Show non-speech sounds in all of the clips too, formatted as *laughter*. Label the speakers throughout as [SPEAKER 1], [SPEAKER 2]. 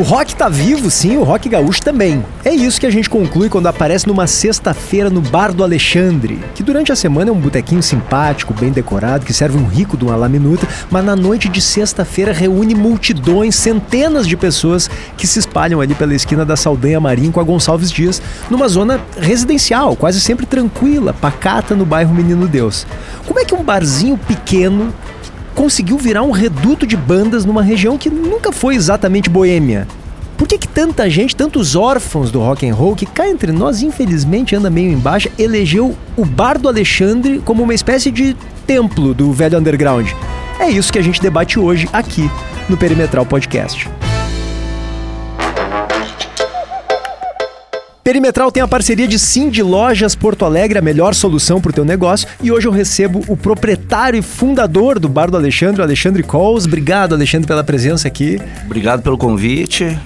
[SPEAKER 1] O rock tá vivo, sim, o rock gaúcho também. É isso que a gente conclui quando aparece numa sexta-feira no Bar do Alexandre, que durante a semana é um botequinho simpático, bem decorado, que serve um rico de uma laminuta, mas na noite de sexta-feira reúne multidões, centenas de pessoas que se espalham ali pela esquina da Saldanha Marim com a Gonçalves Dias, numa zona residencial, quase sempre tranquila, pacata no bairro Menino Deus. Como é que um barzinho pequeno conseguiu virar um reduto de bandas numa região que nunca foi exatamente boêmia. Por que, que tanta gente, tantos órfãos do rock and roll, que cá entre nós, infelizmente, anda meio embaixo, elegeu o Bar do Alexandre como uma espécie de templo do velho underground? É isso que a gente debate hoje aqui no Perimetral Podcast. Perimetral tem a parceria de Sim de Lojas Porto Alegre, a melhor solução para o teu negócio. E hoje eu recebo o proprietário e fundador do Bar do Alexandre, Alexandre Coles. Obrigado, Alexandre, pela presença aqui.
[SPEAKER 2] Obrigado pelo convite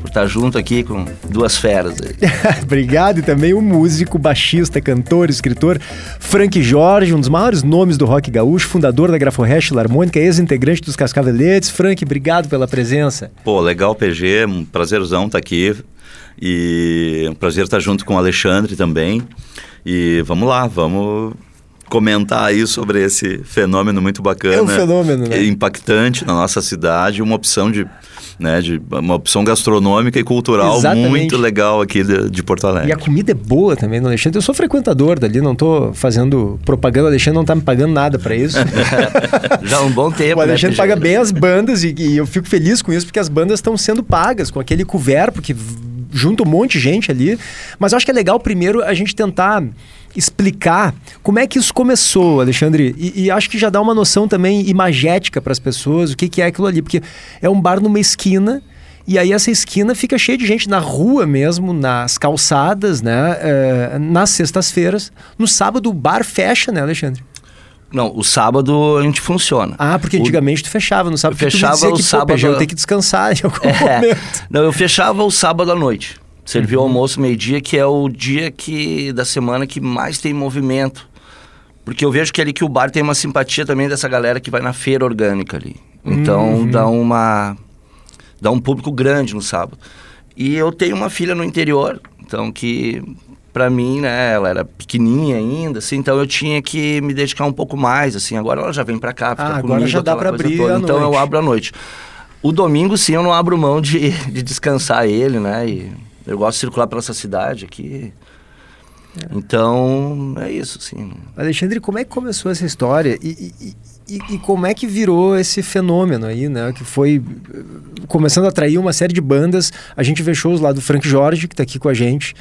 [SPEAKER 2] por estar junto aqui com duas feras. *laughs*
[SPEAKER 1] Obrigado e também o músico, baixista, cantor, escritor Frank Jorge, um dos maiores nomes do rock gaúcho, fundador da Graforrest Harmônica, ex-integrante dos Cascaveletes. Frank, obrigado pela presença.
[SPEAKER 2] Pô, legal PG, um prazerzão estar aqui. E é um prazer estar junto com o Alexandre também. E vamos lá, vamos comentar aí sobre esse fenômeno muito bacana. É
[SPEAKER 1] um fenômeno, né?
[SPEAKER 2] Impactante na nossa cidade, uma opção de né, de uma opção gastronômica e cultural Exatamente. muito legal aqui de, de, Porto Alegre.
[SPEAKER 1] E a comida é boa também, no né, Alexandre? Eu sou frequentador dali, não estou fazendo propaganda, o Alexandre não está me pagando nada para isso. *laughs*
[SPEAKER 2] Já há um bom tempo,
[SPEAKER 1] O né, Alexandre né, paga bem as bandas e, e eu fico feliz com isso, porque as bandas estão sendo pagas com aquele couvert, porque junta um monte de gente ali. Mas eu acho que é legal primeiro a gente tentar explicar como é que isso começou, Alexandre. E, e acho que já dá uma noção também imagética para as pessoas, o que, que é aquilo ali. Porque é um bar numa esquina. E aí essa esquina fica cheia de gente na rua mesmo, nas calçadas, né? É, nas sextas-feiras. No sábado o bar fecha, né, Alexandre?
[SPEAKER 2] Não, o sábado a gente funciona.
[SPEAKER 1] Ah, porque antigamente o... tu fechava no sábado.
[SPEAKER 2] Fechava o
[SPEAKER 1] que,
[SPEAKER 2] sábado.
[SPEAKER 1] Pô, eu tenho que descansar em algum é. momento.
[SPEAKER 2] Não, eu fechava o sábado à noite. Servia uhum. o almoço meio-dia, que é o dia que da semana que mais tem movimento. Porque eu vejo que ali que o bar tem uma simpatia também dessa galera que vai na feira orgânica ali. Então uhum. dá uma dá um público grande no sábado. E eu tenho uma filha no interior, então que para mim, né, ela era pequenininha ainda, assim, então eu tinha que me dedicar um pouco mais, assim. Agora ela já vem para cá, fica ah,
[SPEAKER 1] agora já dá para abrir toda,
[SPEAKER 2] Então eu abro à noite. O domingo, sim, eu não abro mão de, *laughs* de descansar ele, né? E eu gosto de circular pela essa cidade aqui. É. Então, é isso, sim.
[SPEAKER 1] Alexandre, como é que começou essa história? E, e, e, e, como é que virou esse fenômeno aí, né? Que foi começando a atrair uma série de bandas. A gente vê shows lá do Frank Jorge, que está aqui com a gente.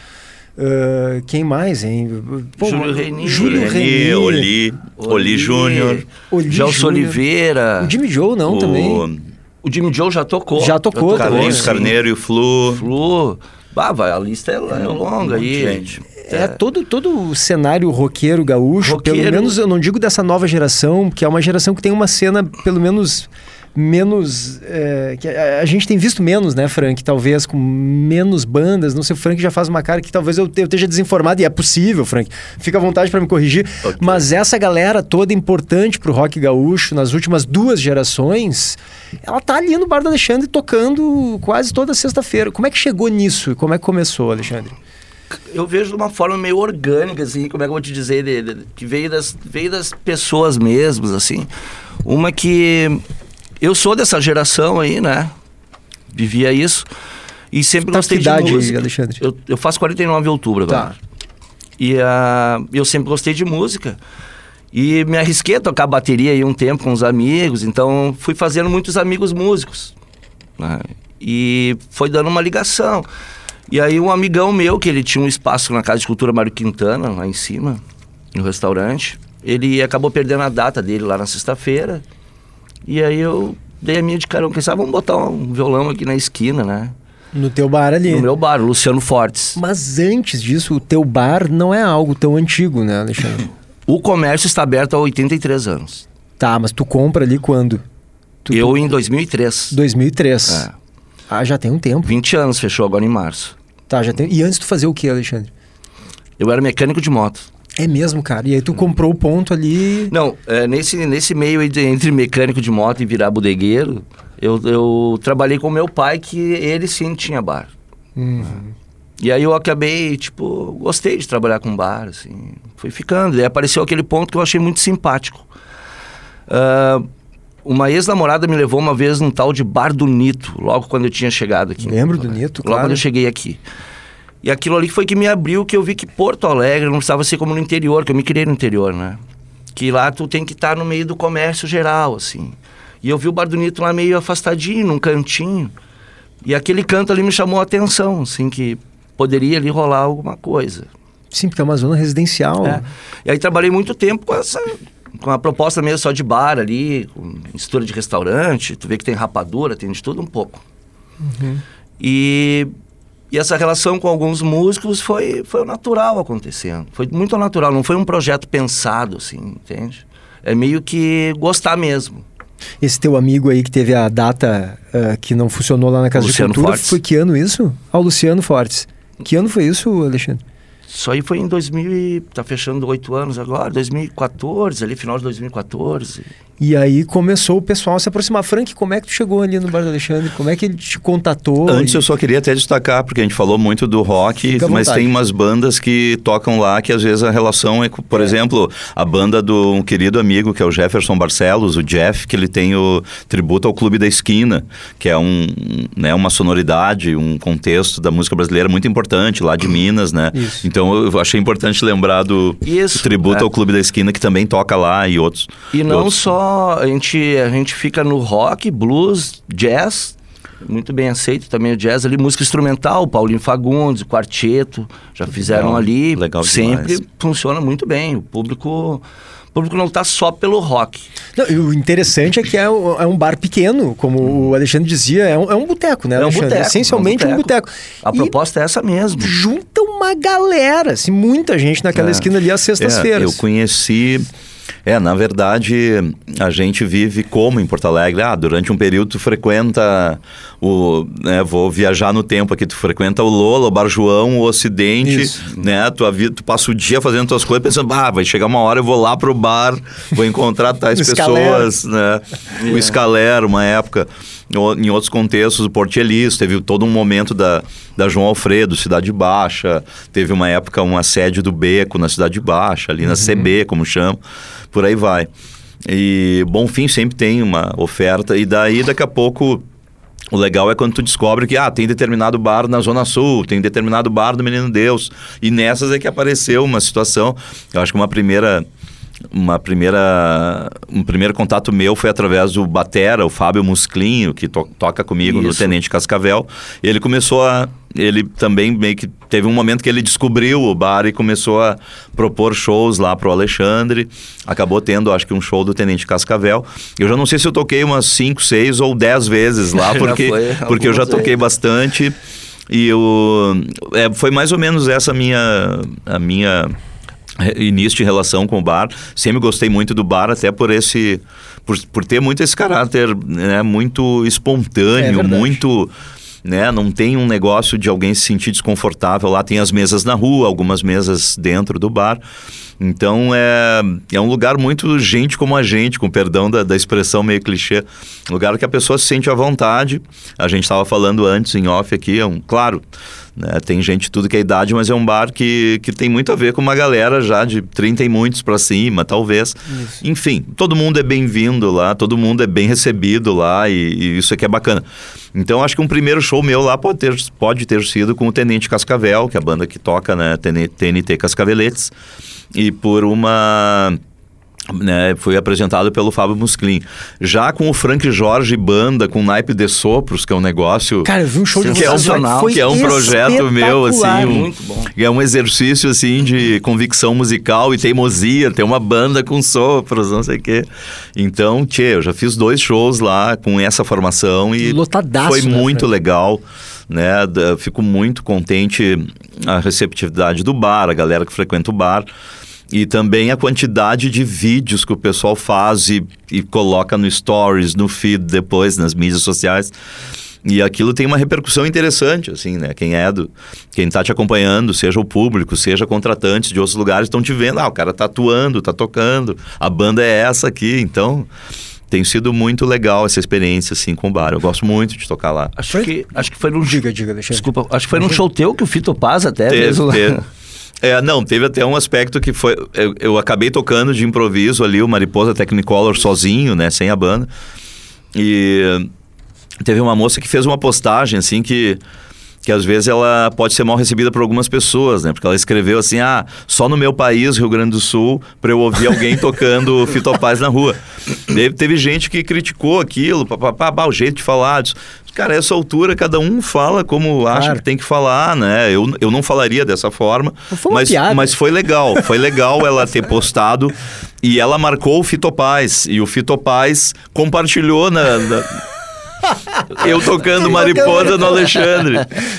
[SPEAKER 1] Uh, quem mais, hein?
[SPEAKER 2] Pô, Júlio Reni. Júlio Reni. Oli, Oli Júnior. Gelson Oliveira.
[SPEAKER 1] O Jimmy Joe não o... também.
[SPEAKER 2] O Jimmy Joe já tocou.
[SPEAKER 1] Já tocou.
[SPEAKER 2] Carlinhos Carneiro e o Flu. Flu. Bah, vai, a lista é, é longa aí, gente.
[SPEAKER 1] É, é, todo, todo o cenário roqueiro gaúcho, roqueiro... pelo menos eu não digo dessa nova geração, que é uma geração que tem uma cena, pelo menos menos. É, que a, a, gente tem visto menos, né, Frank? Talvez com menos bandas. Não sei, o Frank já faz uma cara que talvez eu, eu esteja desinformado, e é possível, Frank. Fica à vontade para me corrigir. Okay. Mas essa galera toda importante pro rock gaúcho nas últimas duas gerações, ela tá ali no Bar do Alexandre tocando quase toda sexta-feira. Como é que chegou nisso? Como é que começou, Alexandre?
[SPEAKER 2] eu vejo de uma forma meio orgânica, assim, como é que eu vou te dizer, de, de, que veio das, veio das pessoas mesmas, assim. Uma que eu sou dessa geração aí, né? Vivia isso. E sempre
[SPEAKER 1] tá
[SPEAKER 2] gostei
[SPEAKER 1] idade,
[SPEAKER 2] de música.
[SPEAKER 1] Alexandre?
[SPEAKER 2] Eu, eu faço 49 de outubro agora. Tá. E uh, eu sempre gostei de música. E me arrisquei a tocar bateria aí um tempo com os amigos, então fui fazendo muitos amigos músicos. Né? E foi dando uma ligação. E aí um amigão meu, que ele tinha um espaço na Casa de Cultura Mário Quintana, lá em cima, no restaurante, ele acabou perdendo a data dele lá na sexta-feira. E aí eu dei a minha de carão, sabe vamos botar um violão aqui na esquina, né?
[SPEAKER 1] No teu bar ali.
[SPEAKER 2] No meu bar, Luciano Fortes.
[SPEAKER 1] Mas antes disso, o teu bar não é algo tão antigo, né, Alexandre? *laughs*
[SPEAKER 2] o comércio está aberto há 83 anos.
[SPEAKER 1] Tá, mas tu compra ali quando?
[SPEAKER 2] Tu, eu tu... em 2003.
[SPEAKER 1] 2003. É. Ah, já tem um tempo.
[SPEAKER 2] 20 anos, fechou agora em março.
[SPEAKER 1] Tá, já tem. E antes tu fazia o que, Alexandre?
[SPEAKER 2] Eu era mecânico de moto.
[SPEAKER 1] É mesmo, cara. E aí tu comprou o ponto ali.
[SPEAKER 2] Não, é, nesse, nesse meio de, entre mecânico de moto e virar bodegueiro, Eu, eu trabalhei com meu pai, que ele sim tinha bar. Uhum. E aí eu acabei, tipo, gostei de trabalhar com bar, assim. Fui ficando. E apareceu aquele ponto que eu achei muito simpático. Uh, uma ex-namorada me levou uma vez num tal de Bar do Nito, logo quando eu tinha chegado aqui.
[SPEAKER 1] Lembro do Nito,
[SPEAKER 2] Logo claro. quando eu cheguei aqui. E aquilo ali foi que me abriu, que eu vi que Porto Alegre não precisava ser como no interior, que eu me criei no interior, né? Que lá tu tem que estar no meio do comércio geral, assim. E eu vi o Bar do Nito lá meio afastadinho, num cantinho. E aquele canto ali me chamou a atenção, assim, que poderia ali rolar alguma coisa.
[SPEAKER 1] Sim, porque é uma zona residencial. É.
[SPEAKER 2] E aí trabalhei muito tempo com essa com a proposta mesmo só de bar ali, com mistura de restaurante, tu vê que tem rapadura, tem de tudo um pouco. Uhum. E, e essa relação com alguns músicos foi, foi natural acontecendo. Foi muito natural, não foi um projeto pensado, assim, entende? É meio que gostar mesmo.
[SPEAKER 1] Esse teu amigo aí que teve a data uh, que não funcionou lá na Casa Luciano de Cultura, Fortes. foi que ano isso? Ah, o Luciano Fortes. Que ano foi isso, Alexandre?
[SPEAKER 2] Isso aí foi em 2000 e tá fechando oito anos agora, 2014, ali final de 2014.
[SPEAKER 1] E aí começou o pessoal a se aproximar. Frank, como é que tu chegou ali no Bar do Alexandre? Como é que ele te contatou?
[SPEAKER 3] Antes
[SPEAKER 1] e...
[SPEAKER 3] eu só queria até destacar, porque a gente falou muito do rock, mas tem umas bandas que tocam lá que às vezes a relação é, por é. exemplo, a banda do um querido amigo que é o Jefferson Barcelos, o Jeff, que ele tem o tributo ao Clube da Esquina, que é um, né, uma sonoridade, um contexto da música brasileira muito importante lá de Minas, né? Isso. Então eu achei importante lembrar do, do tributo é. ao Clube da Esquina que também toca lá e outros.
[SPEAKER 2] E não
[SPEAKER 3] outros.
[SPEAKER 2] só a gente, a gente fica no rock, blues, jazz, muito bem aceito também o jazz ali, música instrumental, Paulinho Fagundes, quarteto, já fizeram legal, ali, legal sempre demais. funciona muito bem, o público público não está só pelo rock.
[SPEAKER 1] Não, o interessante é que é, um, é um bar pequeno, como o Alexandre dizia, é um, é um boteco, né, Alexandre? É um boteco, Essencialmente um boteco.
[SPEAKER 2] A e proposta é essa mesmo.
[SPEAKER 1] Junta uma galera, assim, muita gente naquela é. esquina ali às sextas-feiras.
[SPEAKER 3] É, eu conheci é, na verdade, a gente vive como em Porto Alegre. Ah, durante um período tu frequenta o. Né, vou viajar no tempo aqui, tu frequenta o Lola, o Bar João, o Ocidente, Isso. né? Tu, tu passa o dia fazendo tuas coisas pensando, ah, vai chegar uma hora, eu vou lá pro bar, vou encontrar *laughs* tais pessoas, né? O Escalero, uma época em outros contextos, o Portielis, teve todo um momento da, da João Alfredo, Cidade Baixa, teve uma época um assédio do Beco na Cidade Baixa, ali na uhum. CB, como chama, por aí vai. E Bonfim sempre tem uma oferta, e daí daqui a pouco o legal é quando tu descobre que ah, tem determinado bar na Zona Sul, tem determinado bar do Menino Deus. E nessas é que apareceu uma situação, eu acho que uma primeira uma primeira um primeiro contato meu foi através do batera, o Fábio Musclinho, que to, toca comigo Isso. no Tenente Cascavel. Ele começou a ele também meio que teve um momento que ele descobriu o bar e começou a propor shows lá pro Alexandre. Acabou tendo, acho que um show do Tenente Cascavel. Eu já não sei se eu toquei umas 5, 6 ou 10 vezes lá, *laughs* porque porque eu já toquei bastante. E eu, é, foi mais ou menos essa minha a minha início de relação com o bar. Sempre gostei muito do bar, até por esse. por, por ter muito esse caráter né, muito espontâneo, é muito. Né? Não tem um negócio de alguém se sentir desconfortável. Lá tem as mesas na rua, algumas mesas dentro do bar. Então é, é um lugar muito gente como a gente, com perdão da, da expressão meio clichê. Lugar que a pessoa se sente à vontade. A gente estava falando antes em off aqui, é um, claro, né? Tem gente tudo que é idade, mas é um bar que, que tem muito a ver com uma galera já de 30 e muitos para cima, talvez. Isso. Enfim, todo mundo é bem-vindo lá, todo mundo é bem recebido lá e, e, isso aqui é bacana. Então, acho que um primeiro show meu lá pode ter, pode ter sido com o Tenente Cascavel, que é a banda que toca, né? TNT Cascaveletes. E por uma né, foi apresentado pelo Fábio Musclin. Já com o Frank Jorge Banda, com naipe de sopros, que é um negócio...
[SPEAKER 1] Cara, eu vi um show de
[SPEAKER 3] que é um, que é um projeto meu, assim, um, muito bom. é um exercício, assim, de convicção musical e teimosia, ter uma banda com sopros, não sei o quê. Então, tchê, eu já fiz dois shows lá com essa formação e
[SPEAKER 1] Lotadaço,
[SPEAKER 3] foi
[SPEAKER 1] né,
[SPEAKER 3] muito Frank? legal. Né, fico muito contente a receptividade do bar, a galera que frequenta o bar. E também a quantidade de vídeos que o pessoal faz e, e coloca no stories, no feed depois, nas mídias sociais. E aquilo tem uma repercussão interessante, assim, né? Quem é do. Quem está te acompanhando, seja o público, seja contratantes de outros lugares, estão te vendo. Ah, o cara tá atuando, tá tocando, a banda é essa aqui. Então, tem sido muito legal essa experiência assim com o bar. Eu gosto muito de tocar lá.
[SPEAKER 2] Acho foi? que acho que foi num
[SPEAKER 1] diga, diga, deixa
[SPEAKER 2] Desculpa, acho que foi num show teu que o Fito Paz até
[SPEAKER 3] teve,
[SPEAKER 2] mesmo.
[SPEAKER 3] Teve. É, não, teve até um aspecto que foi. Eu, eu, acabei tocando de improviso ali o Mariposa Technicolor sozinho, né? Sem a banda. E teve uma moça que fez uma postagem assim que que às vezes ela pode ser mal recebida por algumas pessoas, né? Porque ela escreveu assim: ah, só no meu país, Rio Grande do Sul, para eu ouvir alguém *laughs* tocando Fitopaz na rua. Teve, teve gente que criticou aquilo, papapá, o jeito de falar. Disse, Cara, essa altura cada um fala como claro. acha que tem que falar, né? Eu, eu não falaria dessa forma, foi mas, mas foi legal. Foi legal *laughs* ela ter postado e ela marcou o Fitopaz. E o Fitopaz compartilhou na, na eu tocando mariposa no Alexandre.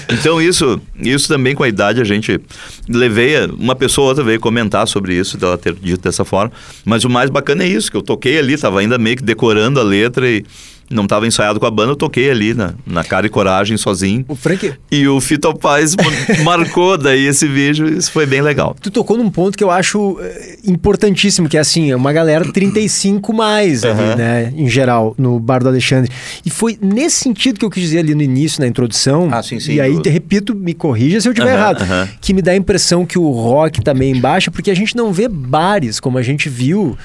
[SPEAKER 3] Então isso, isso também com a idade a gente levei, uma pessoa ou outra veio comentar sobre isso, dela ter dito dessa forma. Mas o mais bacana é isso, que eu toquei ali, tava ainda meio que decorando a letra e não estava ensaiado com a banda, eu toquei ali na, na cara e coragem, sozinho.
[SPEAKER 1] O Frank...
[SPEAKER 3] E o Fito Paz *laughs* marcou daí esse vídeo, isso foi bem legal.
[SPEAKER 1] Tu tocou num ponto que eu acho eh, importantíssimo, que é assim, é uma galera 35 mais uhum. ali, né, em geral, no Bar do Alexandre. E foi nesse sentido que eu quis dizer ali no início, na introdução,
[SPEAKER 3] ah, sim, sim,
[SPEAKER 1] e aí, eu... repito, me corrija se eu estiver uhum, errado, uhum. que me dá a impressão que o rock também tá baixa, porque a gente não vê bares, como a gente viu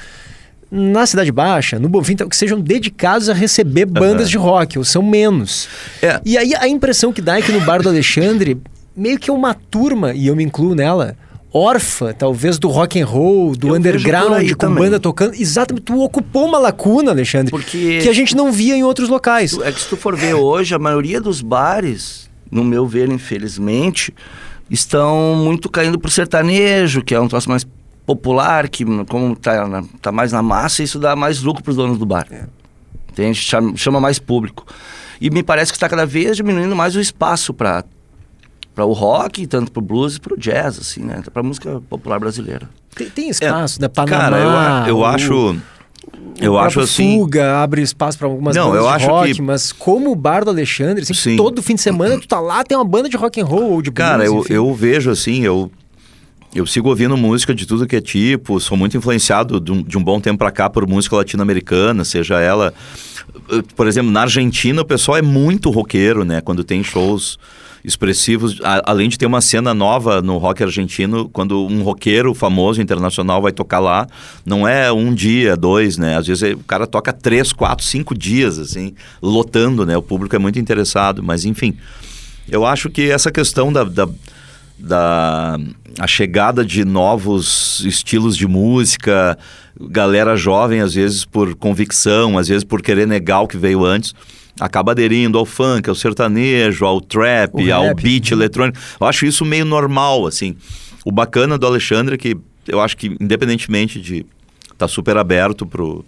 [SPEAKER 1] na Cidade Baixa, no Bonfim, que sejam dedicados a receber bandas uhum. de rock, ou são menos. É. E aí a impressão que dá é que no Bar do Alexandre, meio que é uma turma, e eu me incluo nela, órfã, talvez, do rock and roll, do eu underground, com também. banda tocando. Exatamente, tu ocupou uma lacuna, Alexandre, Porque... que a gente não via em outros locais.
[SPEAKER 2] É que se tu for ver hoje, a maioria dos bares, no meu ver, infelizmente, estão muito caindo pro sertanejo, que é um troço mais popular, que como está tá mais na massa, isso dá mais lucro para os donos do bar. É. Entende? Chama, chama mais público. E me parece que está cada vez diminuindo mais o espaço para para o rock, tanto para o blues e para o jazz, assim, né? Para música popular brasileira.
[SPEAKER 1] Tem, tem espaço, é, né? Panamá, cara,
[SPEAKER 3] eu, eu o, acho... Eu acho assim.
[SPEAKER 1] Fuga abre espaço para algumas
[SPEAKER 3] não,
[SPEAKER 1] bandas
[SPEAKER 3] eu
[SPEAKER 1] de
[SPEAKER 3] acho
[SPEAKER 1] rock,
[SPEAKER 3] que...
[SPEAKER 1] mas como o Bar do Alexandre, assim, Sim. todo fim de semana tu tá lá, tem uma banda de rock and roll ou de blues.
[SPEAKER 3] Cara, eu, eu vejo assim, eu eu sigo ouvindo música de tudo que é tipo, sou muito influenciado de um, de um bom tempo para cá por música latino-americana, seja ela. Eh, por exemplo, na Argentina o pessoal é muito roqueiro, né? Quando tem shows expressivos, a, além de ter uma cena nova no rock argentino, quando um roqueiro famoso internacional vai tocar lá, não é um dia, dois, né? Às vezes é, o cara toca três, quatro, cinco dias, assim, lotando, né? O público é muito interessado, mas enfim. Eu acho que essa questão da, da da a chegada de novos estilos de música, galera jovem, às vezes por convicção, às vezes por querer negar o que veio antes, acaba aderindo ao funk, ao sertanejo, ao trap, o ao rap. beat eletrônico. Eu acho isso meio normal, assim. O bacana do Alexandre é que eu acho que, independentemente de estar tá super aberto pro,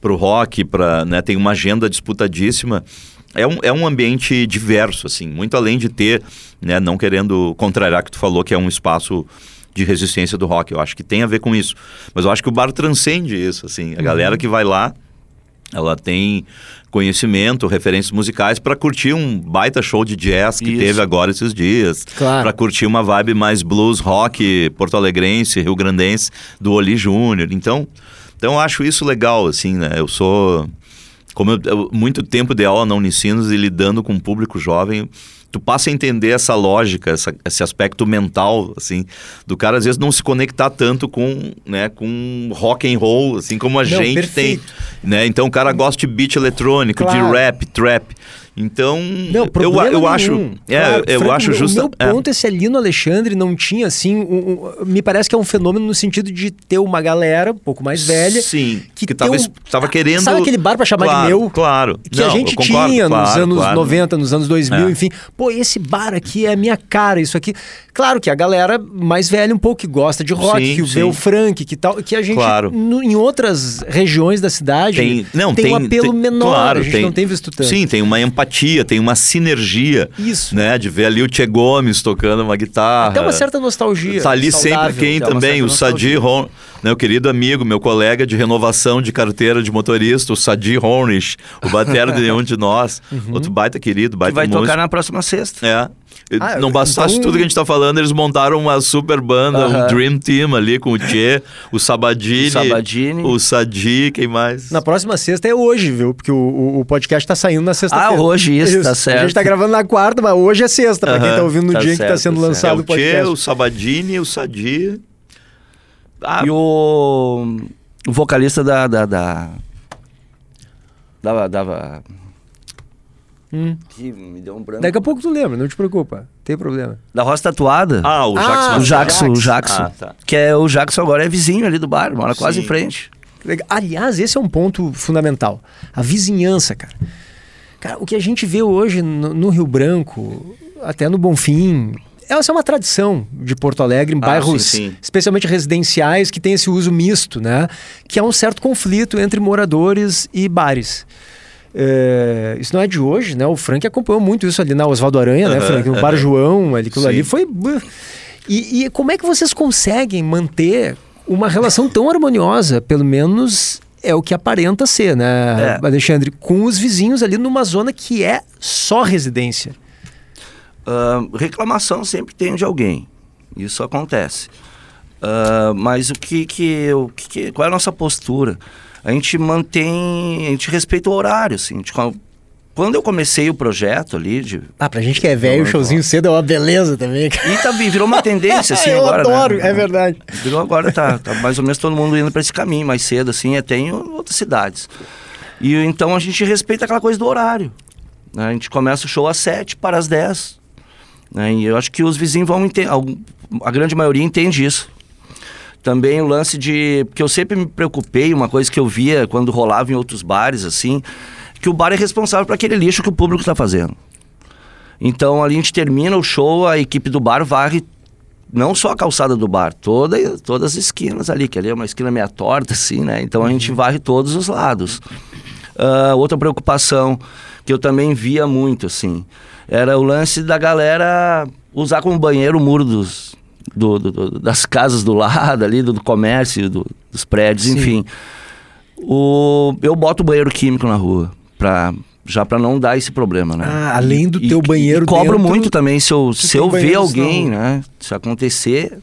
[SPEAKER 3] pro rock, pra, né, tem uma agenda disputadíssima, é um, é um ambiente diverso, assim, muito além de ter, né, não querendo contrariar que tu falou que é um espaço de resistência do rock, eu acho que tem a ver com isso. Mas eu acho que o bar transcende isso, assim, a uhum. galera que vai lá, ela tem conhecimento, referências musicais para curtir um baita show de jazz que Isso. teve agora esses dias.
[SPEAKER 1] Claro.
[SPEAKER 3] Para curtir uma vibe mais blues rock porto-alegrense, rio-grandense do Oli Júnior. Então, então eu acho isso legal assim, né? Eu sou como eu, eu, muito tempo de aula na Unicinos e lidando com um público jovem, tu passa a entender essa lógica, essa, esse aspecto mental, assim, do cara às vezes não se conectar tanto com, né, com rock and roll, assim como a não, gente perfeito. tem, né? Então o cara gosta de beat eletrônico, claro. de rap, trap. Então,
[SPEAKER 1] não, eu, eu
[SPEAKER 3] acho, é, claro, eu Franco, acho justo. O
[SPEAKER 1] meu ponto é. é se ali no Alexandre não tinha assim, um, um, me parece que é um fenômeno no sentido de ter uma galera um pouco mais velha,
[SPEAKER 3] sim, que, que tava, um, tava querendo,
[SPEAKER 1] sabe aquele bar para chamar
[SPEAKER 3] claro,
[SPEAKER 1] de meu,
[SPEAKER 3] claro,
[SPEAKER 1] que não, a gente concordo, tinha claro, nos anos claro. 90, nos anos 2000, é. enfim, pô, esse bar aqui é a minha cara, isso aqui, claro que a galera mais velha um pouco que gosta de rock, sim, que sim. vê o Frank, que tal, que a gente
[SPEAKER 3] claro.
[SPEAKER 1] no, em outras regiões da cidade
[SPEAKER 3] tem, não,
[SPEAKER 1] tem,
[SPEAKER 3] tem
[SPEAKER 1] um apelo
[SPEAKER 3] tem,
[SPEAKER 1] menor, a gente não tem visto tanto.
[SPEAKER 3] Sim, tem uma empatia, tem uma sinergia.
[SPEAKER 1] Isso.
[SPEAKER 3] Né? De ver ali o Tchê Gomes tocando uma guitarra.
[SPEAKER 1] Até uma certa nostalgia.
[SPEAKER 3] Tá ali sempre quem também? O Sadi Ron, né? o querido amigo, meu colega de renovação de carteira de motorista, o Sadi Hornish, o batera de nenhum de nós. *laughs* Uhum. Outro baita querido, baita
[SPEAKER 2] Que vai músico. tocar na próxima sexta.
[SPEAKER 3] É. Ah, não bastasse então... tudo que a gente tá falando, eles montaram uma super banda, uh -huh. um Dream Team ali com o Tchê, o Sabadini, o, Sabadini. o Sadi, quem mais?
[SPEAKER 1] Na próxima sexta é hoje, viu? Porque o, o podcast tá saindo na sexta-feira.
[SPEAKER 2] Ah, hoje isso, isso, tá certo.
[SPEAKER 1] A gente tá gravando na quarta, mas hoje é sexta, uh -huh. pra quem tá ouvindo no tá dia certo, que tá sendo lançado é o podcast.
[SPEAKER 3] Tchê, o Sabadini, o Sadi.
[SPEAKER 2] Ah. E o, o vocalista da, da, da Dava. dava...
[SPEAKER 1] Hum.
[SPEAKER 2] Que me deu um branco.
[SPEAKER 1] Daqui a pouco tu lembra, não te preocupa. Tem problema.
[SPEAKER 2] Da Roça Tatuada?
[SPEAKER 3] Ah, o Jackson.
[SPEAKER 2] Ah, o Jackson, o Jackson. Ah, tá. Que é o Jackson agora é vizinho ali do bar, mora Sim. quase em frente.
[SPEAKER 1] Aliás, esse é um ponto fundamental. A vizinhança, cara. Cara, o que a gente vê hoje no, no Rio Branco, até no Bonfim, essa é uma tradição de Porto Alegre, em ah, bairros sim, sim. especialmente residenciais, que tem esse uso misto, né? Que há um certo conflito entre moradores e bares. É, isso não é de hoje, né? O Frank acompanhou muito isso ali na Oswaldo Aranha, né, Frank? No Bar João, ali, aquilo Sim. ali foi. E, e, como é que vocês conseguem manter uma relação tão harmoniosa, pelo menos é o que aparenta ser, né, é. Alexandre? Com os vizinhos ali numa zona que é só residência.
[SPEAKER 2] Uh, reclamação sempre tem de alguém. Isso acontece. Uh, mas o que que, o que que, qual é a nossa postura? A gente mantém, a gente respeita o horário, assim. Gente, quando eu comecei o projeto ali de...
[SPEAKER 1] Ah, pra gente que é velho, o showzinho cedo é uma beleza também.
[SPEAKER 2] E tá, virou uma tendência, *laughs* assim,
[SPEAKER 1] eu
[SPEAKER 2] agora,
[SPEAKER 1] né? adoro,
[SPEAKER 2] né?
[SPEAKER 1] é verdade.
[SPEAKER 2] Virou agora, tá, tá mais ou menos todo mundo indo para esse caminho mais cedo, assim, até em outras cidades. E então a gente respeita aquela coisa do horário. Né? A gente começa o show às sete para as dez. Né? E eu acho que os vizinhos vão entender, a grande maioria entende isso. Também o lance de. Porque eu sempre me preocupei, uma coisa que eu via quando rolava em outros bares, assim, que o bar é responsável por aquele lixo que o público está fazendo. Então ali a gente termina o show, a equipe do bar varre não só a calçada do bar, toda, todas as esquinas ali, que ali é uma esquina meia torta, assim, né? Então a gente uhum. varre todos os lados. Uh, outra preocupação que eu também via muito, assim, era o lance da galera usar como banheiro o muro dos, do, do, das casas do lado ali, do, do comércio, dos prédios, Sim. enfim. O, eu boto o banheiro químico na rua, pra, já para não dar esse problema, né?
[SPEAKER 1] Ah, além do e, teu
[SPEAKER 2] e,
[SPEAKER 1] banheiro
[SPEAKER 2] e cobro dentro, muito também se eu, se eu ver alguém, não. né? Se acontecer,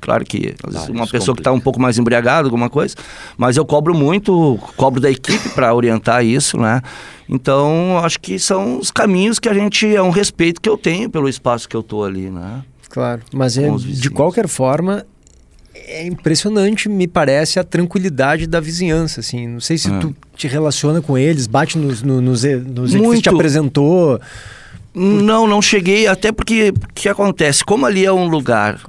[SPEAKER 2] claro que ah, uma pessoa que está um pouco mais embriagada, alguma coisa, mas eu cobro muito, cobro da equipe para orientar isso, né? Então, acho que são os caminhos que a gente é um respeito que eu tenho pelo espaço que eu tô ali, né?
[SPEAKER 1] Claro, mas é, de qualquer forma é impressionante, me parece, a tranquilidade da vizinhança, assim. Não sei se é. tu te relaciona com eles, bate nos, nos, nos, nos Muito. te apresentou.
[SPEAKER 2] Não, não cheguei, até porque o que acontece? Como ali é um lugar,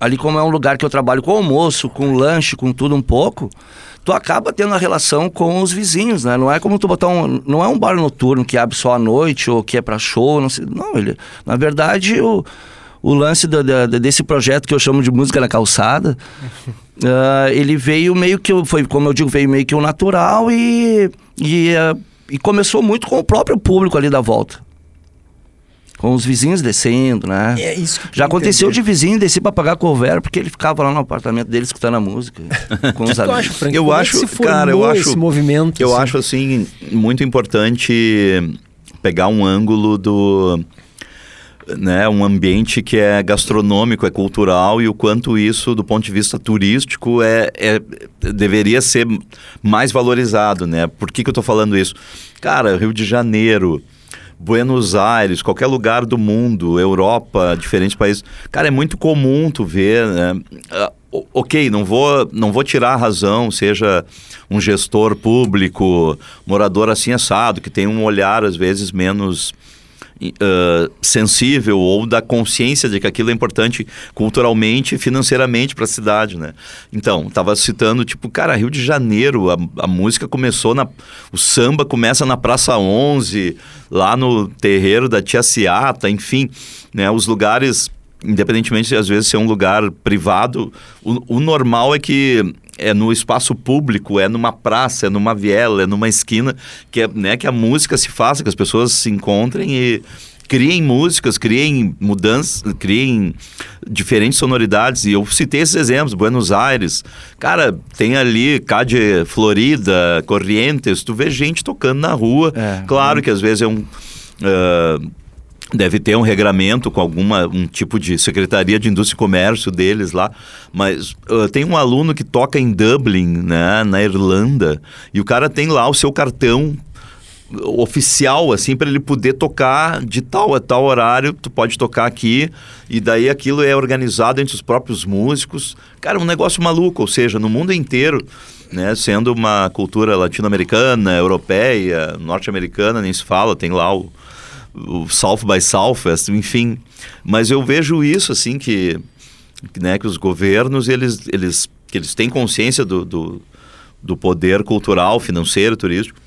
[SPEAKER 2] ali como é um lugar que eu trabalho com almoço, com lanche, com tudo um pouco, tu acaba tendo a relação com os vizinhos, né? Não é como tu botar um. Não é um bar noturno que abre só à noite ou que é para show, não sei. Não, ele. Na verdade, o, o lance do, do, desse projeto que eu chamo de música na calçada, uh, *laughs* ele veio meio que. Foi, como eu digo, veio meio que o natural e. E, uh, e começou muito com o próprio público ali da volta com os vizinhos descendo, né?
[SPEAKER 1] É isso
[SPEAKER 2] Já aconteceu entender. de vizinho descer para pagar cover porque ele ficava lá no apartamento dele escutando a música *laughs* com os amigos.
[SPEAKER 3] Acha, Frank, eu é acho, cara, eu acho
[SPEAKER 1] esse movimento.
[SPEAKER 3] Eu assim? acho assim muito importante pegar um ângulo do né, um ambiente que é gastronômico, é cultural e o quanto isso, do ponto de vista turístico, é, é deveria ser mais valorizado, né? Por que, que eu estou falando isso? Cara, Rio de Janeiro, Buenos Aires, qualquer lugar do mundo, Europa, diferentes países. Cara, é muito comum tu ver, né? Uh, ok, não vou, não vou tirar a razão, seja um gestor público, morador assim assado, que tem um olhar às vezes menos uh, sensível ou da consciência de que aquilo é importante culturalmente e financeiramente para a cidade, né? Então, estava citando, tipo, cara, Rio de Janeiro, a, a música começou na... O samba começa na Praça 11, lá no terreiro da Tia Ciata, enfim, né? Os lugares independentemente de às vezes ser um lugar privado, o, o, normal é que é no espaço público, é numa praça, é numa viela, é numa esquina, que, é, né, que a música se faça, que as pessoas se encontrem e criem músicas, criem mudanças, criem diferentes sonoridades. E eu citei esses exemplos, Buenos Aires. Cara, tem ali Cade Florida, Corrientes, tu vê gente tocando na rua. É, claro que às vezes é um... Uh, Deve ter um regramento com alguma um tipo de secretaria de indústria e comércio deles lá, mas uh, tem um aluno que toca em Dublin, né, na Irlanda, e o cara tem lá o seu cartão oficial assim para ele poder tocar de tal a tal horário, tu pode tocar aqui e daí aquilo é organizado entre os próprios músicos. Cara, um negócio maluco, ou seja, no mundo inteiro, né, sendo uma cultura latino-americana, europeia, norte-americana, nem se fala, tem lá o o South by Southwest, enfim. Mas eu vejo isso, assim, que, né, que os governos, eles, eles, que eles têm consciência do, do, do poder cultural, financeiro, turístico,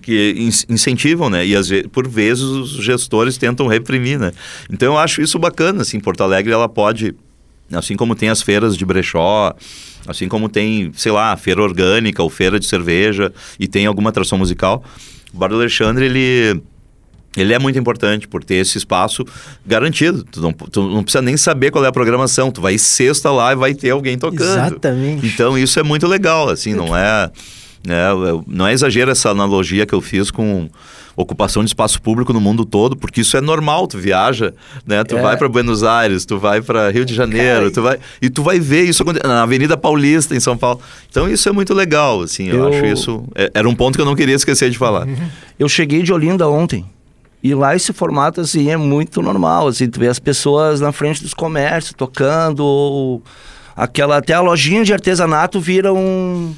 [SPEAKER 3] que incentivam, né? E às vezes, por vezes os gestores tentam reprimir, né? Então eu acho isso bacana, assim, Porto Alegre ela pode, assim como tem as feiras de brechó, assim como tem, sei lá, feira orgânica ou feira de cerveja e tem alguma atração musical, o Bar do Alexandre ele ele é muito importante por ter esse espaço garantido. Tu não, tu não, precisa nem saber qual é a programação. Tu vai sexta lá e vai ter alguém tocando.
[SPEAKER 1] Exatamente.
[SPEAKER 3] Então isso é muito legal, assim, não é, é não é exagero essa analogia que eu fiz com ocupação de espaço público no mundo todo, porque isso é normal. Tu viaja, né? Tu é. vai para Buenos Aires, tu vai para Rio de Janeiro, Cara, tu vai e tu vai ver isso na Avenida Paulista em São Paulo. Então isso é muito legal, assim. Eu, eu... acho isso é, era um ponto que eu não queria esquecer de falar. *laughs*
[SPEAKER 2] Eu cheguei de Olinda ontem. E lá esse formato, assim, é muito normal, assim, tu vê as pessoas na frente dos comércios tocando, ou aquela, até a lojinha de artesanato vira um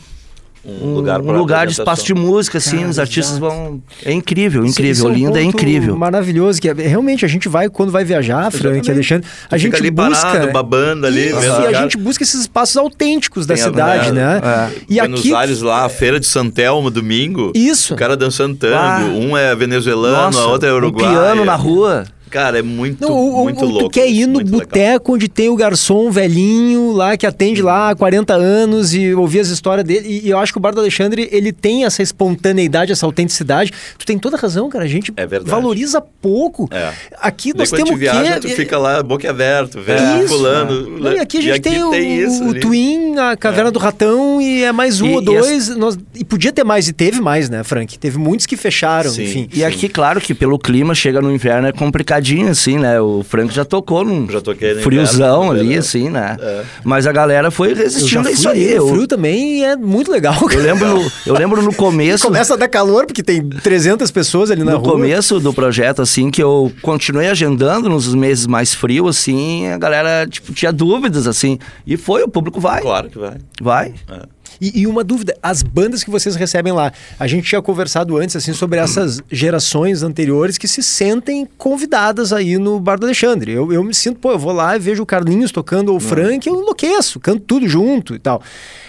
[SPEAKER 2] um, lugar, um lugar de espaço de música, assim, Cara, os artistas exato. vão. É incrível, incrível. Sim, Olinda é, um é incrível.
[SPEAKER 1] Maravilhoso, que é, realmente a gente vai, quando vai viajar, Frank, Alexandre, a gente
[SPEAKER 3] ali
[SPEAKER 1] busca.
[SPEAKER 3] Parado, babando ali,
[SPEAKER 1] isso, e a gente busca esses espaços autênticos Tem da cidade, a, né?
[SPEAKER 3] É. E Buenos aqui... Aires lá, a feira de Santelmo, domingo.
[SPEAKER 1] Isso.
[SPEAKER 3] O cara dançando tango. Ah. Um é venezuelano, Nossa, a outra é uruguaia.
[SPEAKER 2] Um piano na rua.
[SPEAKER 3] Cara, é muito, não, o, muito
[SPEAKER 1] o,
[SPEAKER 3] louco.
[SPEAKER 1] Tu quer ir no boteco onde tem o garçom velhinho lá, que atende lá há 40 anos e ouvir as histórias dele. E, e, eu acho que o Bar do Alexandre, ele tem essa espontaneidade, essa autenticidade. Tu tem toda razão, cara. A gente é valoriza pouco. É. Aqui nós temos o
[SPEAKER 3] viaja, tu fica lá boca aberta, vendo fulano.
[SPEAKER 1] Não, e aqui a gente tem, o, tem isso, o Twin, a Caverna é. do Ratão e é mais um e, ou dois. E, as... nós, e podia ter mais, e teve mais, né, Frank? Teve muitos que fecharam, sim, enfim.
[SPEAKER 2] E sim. aqui, claro que pelo clima, chega no inverno, é complicadinho, assim, né? O Franco já tocou num já friozão inverno, ali, assim, né? É. Mas a galera foi resistindo a isso aí.
[SPEAKER 1] O frio também é muito legal.
[SPEAKER 2] Eu lembro no, eu lembro no *laughs* começo...
[SPEAKER 1] Começa a dar calor, porque tem 300 pessoas ali na
[SPEAKER 2] no
[SPEAKER 1] rua.
[SPEAKER 2] No começo do projeto, assim, que eu continuei agendando nos meses mais frios, assim, a galera, tipo, tinha dúvidas, assim. E foi, o público vai.
[SPEAKER 3] Claro que vai.
[SPEAKER 2] Vai.
[SPEAKER 1] É. E, e, uma dúvida, as bandas que vocês recebem lá, a gente tinha conversado antes assim sobre essas gerações anteriores que se sentem convidadas aí no Bar do Alexandre. Eu, eu me sinto, pô, eu vou lá e vejo o Carlinhos tocando ou o Frank, eu enlouqueço, canto tudo junto e tal.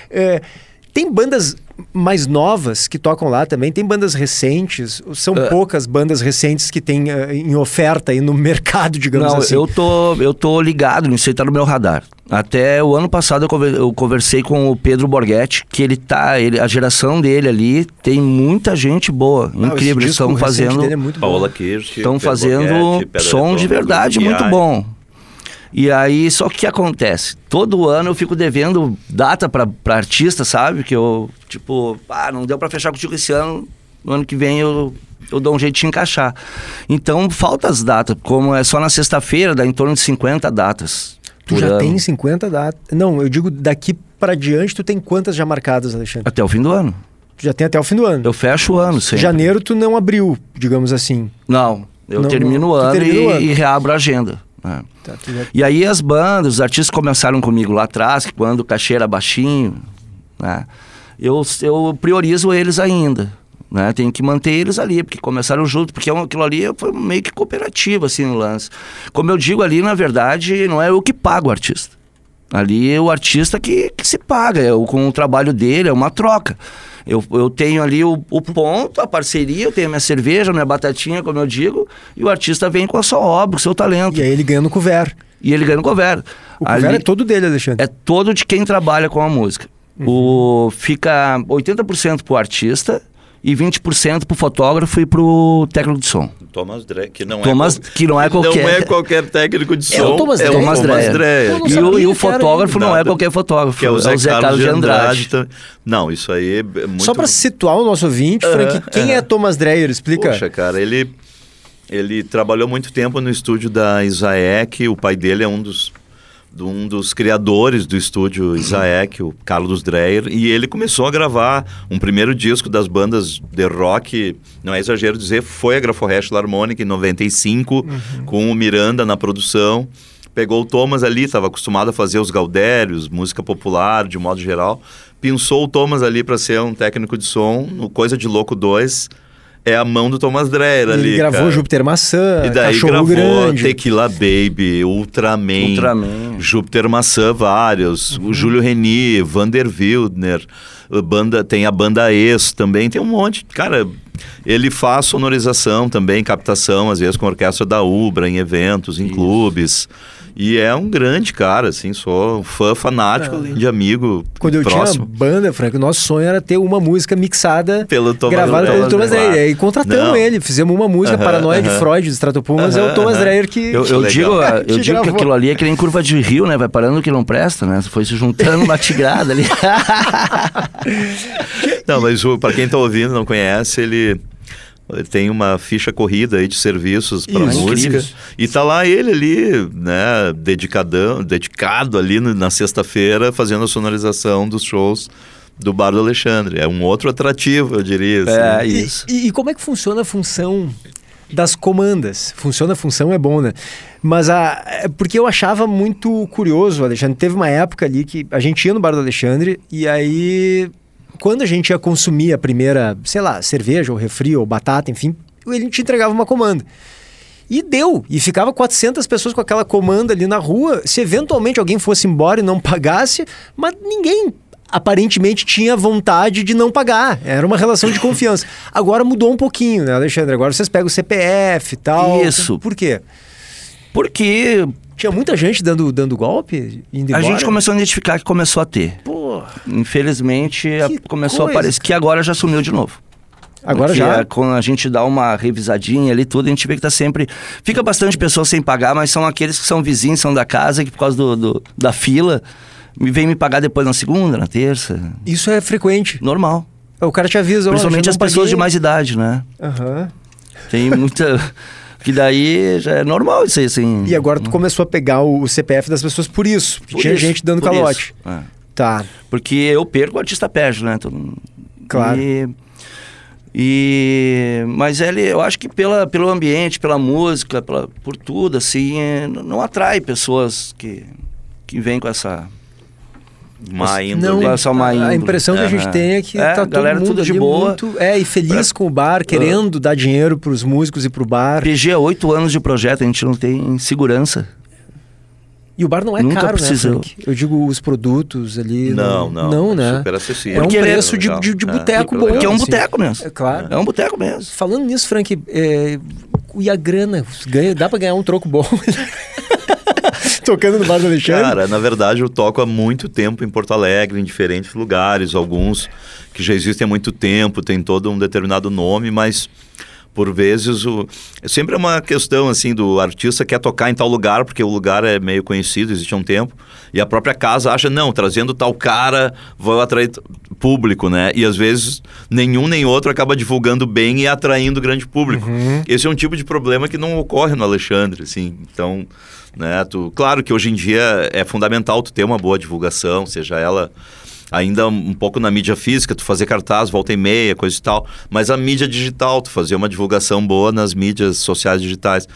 [SPEAKER 1] É, tem bandas mais novas que tocam lá também? Tem bandas recentes? São uh, poucas bandas recentes que tem uh, em oferta aí no mercado, digamos
[SPEAKER 2] não,
[SPEAKER 1] assim?
[SPEAKER 2] eu tô, eu tô ligado, isso aí tá no meu radar. Até o ano passado eu conversei com o Pedro Borghetti, que ele tá, ele, a geração dele ali tem muita gente boa, ah, incrível. Eles estão fazendo.
[SPEAKER 3] É Paola Kirsch,
[SPEAKER 2] estão fazendo som de verdade muito bom. E aí, só que o que acontece? Todo ano eu fico devendo data para artista, sabe? Que eu, tipo, ah, não deu para fechar contigo esse ano, no ano que vem eu, eu dou um jeito de encaixar. Então, falta as datas, como é só na sexta-feira, dá em torno de 50 datas.
[SPEAKER 1] Tu já ano. tem 50 datas? Não, eu digo daqui para diante, tu tem quantas já marcadas, Alexandre?
[SPEAKER 2] Até o fim do ano.
[SPEAKER 1] Tu já tem até o fim do ano?
[SPEAKER 2] Eu fecho o ano, sim.
[SPEAKER 1] Janeiro tu não abriu, digamos assim.
[SPEAKER 2] Não, eu não, termino, não, o ano e, o ano e reabro a agenda. É. Tá, e aí as bandas, os artistas começaram comigo lá atrás, que quando o cachê era baixinho, né? Eu, eu priorizo eles ainda. Né? Tenho que manter eles ali, porque começaram junto, porque é aquilo ali foi meio que cooperativo, assim, no lance. Como eu digo ali, na verdade, não é eu que pago o artista. Ali é o artista que, que se paga, é, com o trabalho dele, é uma troca. Eu, eu tenho ali o, o ponto, a parceria, eu tenho a minha cerveja, a minha batatinha, como eu digo, e o artista vem com a sua obra, com o seu talento.
[SPEAKER 1] E aí ele ganha no couvert.
[SPEAKER 2] E ele ganha no couvert.
[SPEAKER 1] O ali, couvert é todo dele, Alexandre?
[SPEAKER 2] É todo de quem trabalha com a música. Uhum. O, fica 80% pro artista e 20% pro fotógrafo e pro técnico de som.
[SPEAKER 3] Thomas Dreyer, que não
[SPEAKER 2] Thomas,
[SPEAKER 3] é
[SPEAKER 2] que não é *laughs* qualquer
[SPEAKER 3] não é qualquer técnico de som.
[SPEAKER 2] É o Thomas, é o Thomas Dreyer. Dreyer. E, o, e o fotógrafo não é qualquer fotógrafo,
[SPEAKER 3] que é o Zé, é o Zé Carlos, Carlos de Andrade. Andrade. Não, isso aí é muito
[SPEAKER 1] Só para situar o nosso ouvinte, Frank, quem é Thomas Dreyer? Explica.
[SPEAKER 3] Poxa, cara, ele ele trabalhou muito tempo no estúdio da Isaek, o pai dele é um dos um dos criadores do estúdio Isaek, o Carlos Dreyer, e ele começou a gravar um primeiro disco das bandas de rock, não é exagero dizer, foi a Graforest Harmonic em 95, uhum. com o Miranda na produção. Pegou o Thomas ali, estava acostumado a fazer os Gaudérios, música popular de modo geral. Pensou o Thomas ali para ser um técnico de som no Coisa de Louco 2 é a mão do Thomas Dreyer ali.
[SPEAKER 1] Ele gravou
[SPEAKER 3] cara.
[SPEAKER 1] Júpiter Maçã,
[SPEAKER 3] e daí
[SPEAKER 1] Cachorro
[SPEAKER 3] gravou
[SPEAKER 1] Grande.
[SPEAKER 3] Tequila Baby, Ultraman, Ultraman. Júpiter Maçã, vários. Uhum. O Júlio Reni, Vander Wildner, banda, tem a banda Ex também, tem um monte. Cara, ele faz sonorização também, captação, às vezes com a orquestra da Ubra, em eventos, em Isso. clubes. E é um grande cara, assim, sou fã fanático é. de amigo.
[SPEAKER 1] Quando eu
[SPEAKER 3] próximo.
[SPEAKER 1] tinha banda, Frank, o nosso sonho era ter uma música mixada,
[SPEAKER 3] pelo Thomas
[SPEAKER 1] gravada pelo Thomas Dreyer. E aí contratamos ele, fizemos uma música, uh -huh, Paranoia uh -huh. de Freud, do Stratopumas, uh -huh, é o Thomas Dreyer que.
[SPEAKER 2] Eu, eu digo, eu *laughs* digo que aquilo ali é que nem curva de rio, né? Vai parando que não presta, né? Foi se juntando uma tigrada ali. *laughs*
[SPEAKER 3] não, mas para quem tá ouvindo não conhece, ele tem uma ficha corrida aí de serviços para música. E tá lá ele ali, né, dedicadão, dedicado ali na sexta-feira, fazendo a sonorização dos shows do Bar do Alexandre. É um outro atrativo, eu diria. Assim.
[SPEAKER 1] É, isso. E, e, como é que funciona a função das comandas? Funciona a função, é bom, né? Mas a, é porque eu achava muito curioso, Alexandre. Teve uma época ali que a gente ia no Bar do Alexandre e aí quando a gente ia consumir a primeira, sei lá, cerveja ou refri ou batata, enfim, ele te entregava uma comanda. E deu. E ficava 400 pessoas com aquela comanda ali na rua. Se eventualmente alguém fosse embora e não pagasse, mas ninguém aparentemente tinha vontade de não pagar. Era uma relação de confiança. Agora mudou um pouquinho, né, Alexandre? Agora vocês pegam o CPF e tal.
[SPEAKER 2] Isso.
[SPEAKER 1] Por quê?
[SPEAKER 2] Porque
[SPEAKER 1] tinha muita gente dando, dando golpe?
[SPEAKER 2] a gente começou a identificar que começou a ter. Pô. Infelizmente, a, começou coisa. a aparecer. Que agora já sumiu de novo.
[SPEAKER 1] Agora Porque já?
[SPEAKER 2] É, quando a gente dá uma revisadinha ali tudo, a gente vê que tá sempre... Fica bastante pessoas sem pagar, mas são aqueles que são vizinhos, são da casa, que por causa do, do da fila, me vem me pagar depois na segunda, na terça.
[SPEAKER 1] Isso é frequente?
[SPEAKER 2] Normal.
[SPEAKER 1] O cara te avisa.
[SPEAKER 2] Principalmente as pessoas de mais idade, né?
[SPEAKER 1] Aham. Uhum.
[SPEAKER 2] Tem muita... *laughs* Que daí já é normal isso aí, assim.
[SPEAKER 1] E agora tu começou a pegar o CPF das pessoas por isso. Por tinha isso, gente dando calote. É. Tá.
[SPEAKER 2] Porque eu perco, o artista perde, né? Então,
[SPEAKER 1] claro.
[SPEAKER 2] E, e, mas ele, eu acho que pela, pelo ambiente, pela música, pela, por tudo, assim, é, não atrai pessoas que, que vêm com essa
[SPEAKER 3] má índole.
[SPEAKER 1] Não, só má índole. A impressão que a gente tem é que é, tá todo mundo tudo de boa. Muito, é, e feliz com o bar, querendo dar dinheiro para os músicos e para o bar.
[SPEAKER 2] PG é oito anos de projeto, a gente não tem segurança.
[SPEAKER 1] E o bar não é
[SPEAKER 2] Nunca
[SPEAKER 1] caro,
[SPEAKER 2] precisou.
[SPEAKER 1] né, Frank? Eu digo os produtos ali.
[SPEAKER 3] Não, não.
[SPEAKER 1] Não, né?
[SPEAKER 3] Super acessível.
[SPEAKER 1] É um preço é de, de, de boteco é, bom.
[SPEAKER 2] Porque é um boteco mesmo.
[SPEAKER 1] É claro.
[SPEAKER 2] É um boteco mesmo.
[SPEAKER 1] Falando nisso, Frank, é, e a grana? Ganha, dá para ganhar um troco bom? *laughs* Tocando no Bar do Alexandre?
[SPEAKER 3] Cara, na verdade eu toco há muito tempo em Porto Alegre, em diferentes lugares, alguns que já existem há muito tempo, tem todo um determinado nome, mas por vezes o sempre é uma questão assim do artista quer tocar em tal lugar porque o lugar é meio conhecido existe há um tempo e a própria casa acha não trazendo tal cara vou atrair público né? E às vezes nenhum nem outro acaba divulgando bem e atraindo grande público. Uhum. esse é um tipo de problema que não ocorre no Alexandre assim. Então né tu claro que hoje em dia é fundamental tu ter uma boa divulgação seja ela ainda um pouco na mídia física, tu fazer cartaz, volta e meia, coisa e tal, mas a mídia digital, tu fazer uma divulgação boa nas mídias sociais digitais.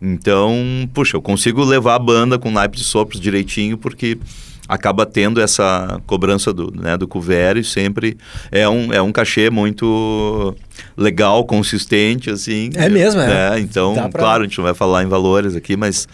[SPEAKER 3] Então, puxa, eu consigo levar a banda com naipe de sopros direitinho, porque acaba tendo essa cobrança do, né, do couvert e sempre é um, é um cachê muito legal, consistente, assim.
[SPEAKER 1] É mesmo, é.
[SPEAKER 3] Né? Então, pra... claro, a gente não vai falar em valores aqui, mas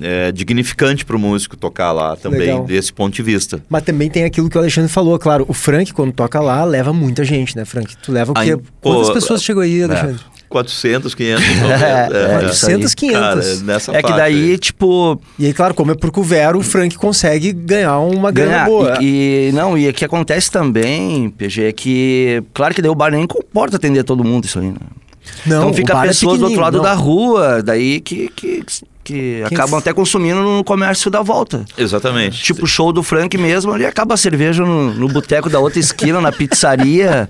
[SPEAKER 3] é, dignificante para o músico tocar lá também, Legal. desse ponto de vista.
[SPEAKER 1] Mas também tem aquilo que o Alexandre falou, claro. O Frank, quando toca lá, leva muita gente, né, Frank? Tu leva o quê? Aí, Quantas pô, pessoas chegou aí, Alexandre? *laughs*
[SPEAKER 3] É. 400, 500.
[SPEAKER 1] é, 400, 500. Cara,
[SPEAKER 2] nessa é que daí, aí. tipo...
[SPEAKER 1] E aí, claro, como é por couvert, o Frank consegue ganhar uma grana boa.
[SPEAKER 2] E, e, não, e o que acontece também, PG, é que... Claro que daí o bar nem comporta atender todo mundo isso aí, né?
[SPEAKER 1] Não,
[SPEAKER 2] então fica pessoas é do outro lado não. da rua, daí que, que que acabam até consumindo no comércio da volta.
[SPEAKER 3] Exatamente.
[SPEAKER 2] Tipo o show do Frank mesmo, ele acaba a cerveja no, no boteco da outra esquina, na pizzaria.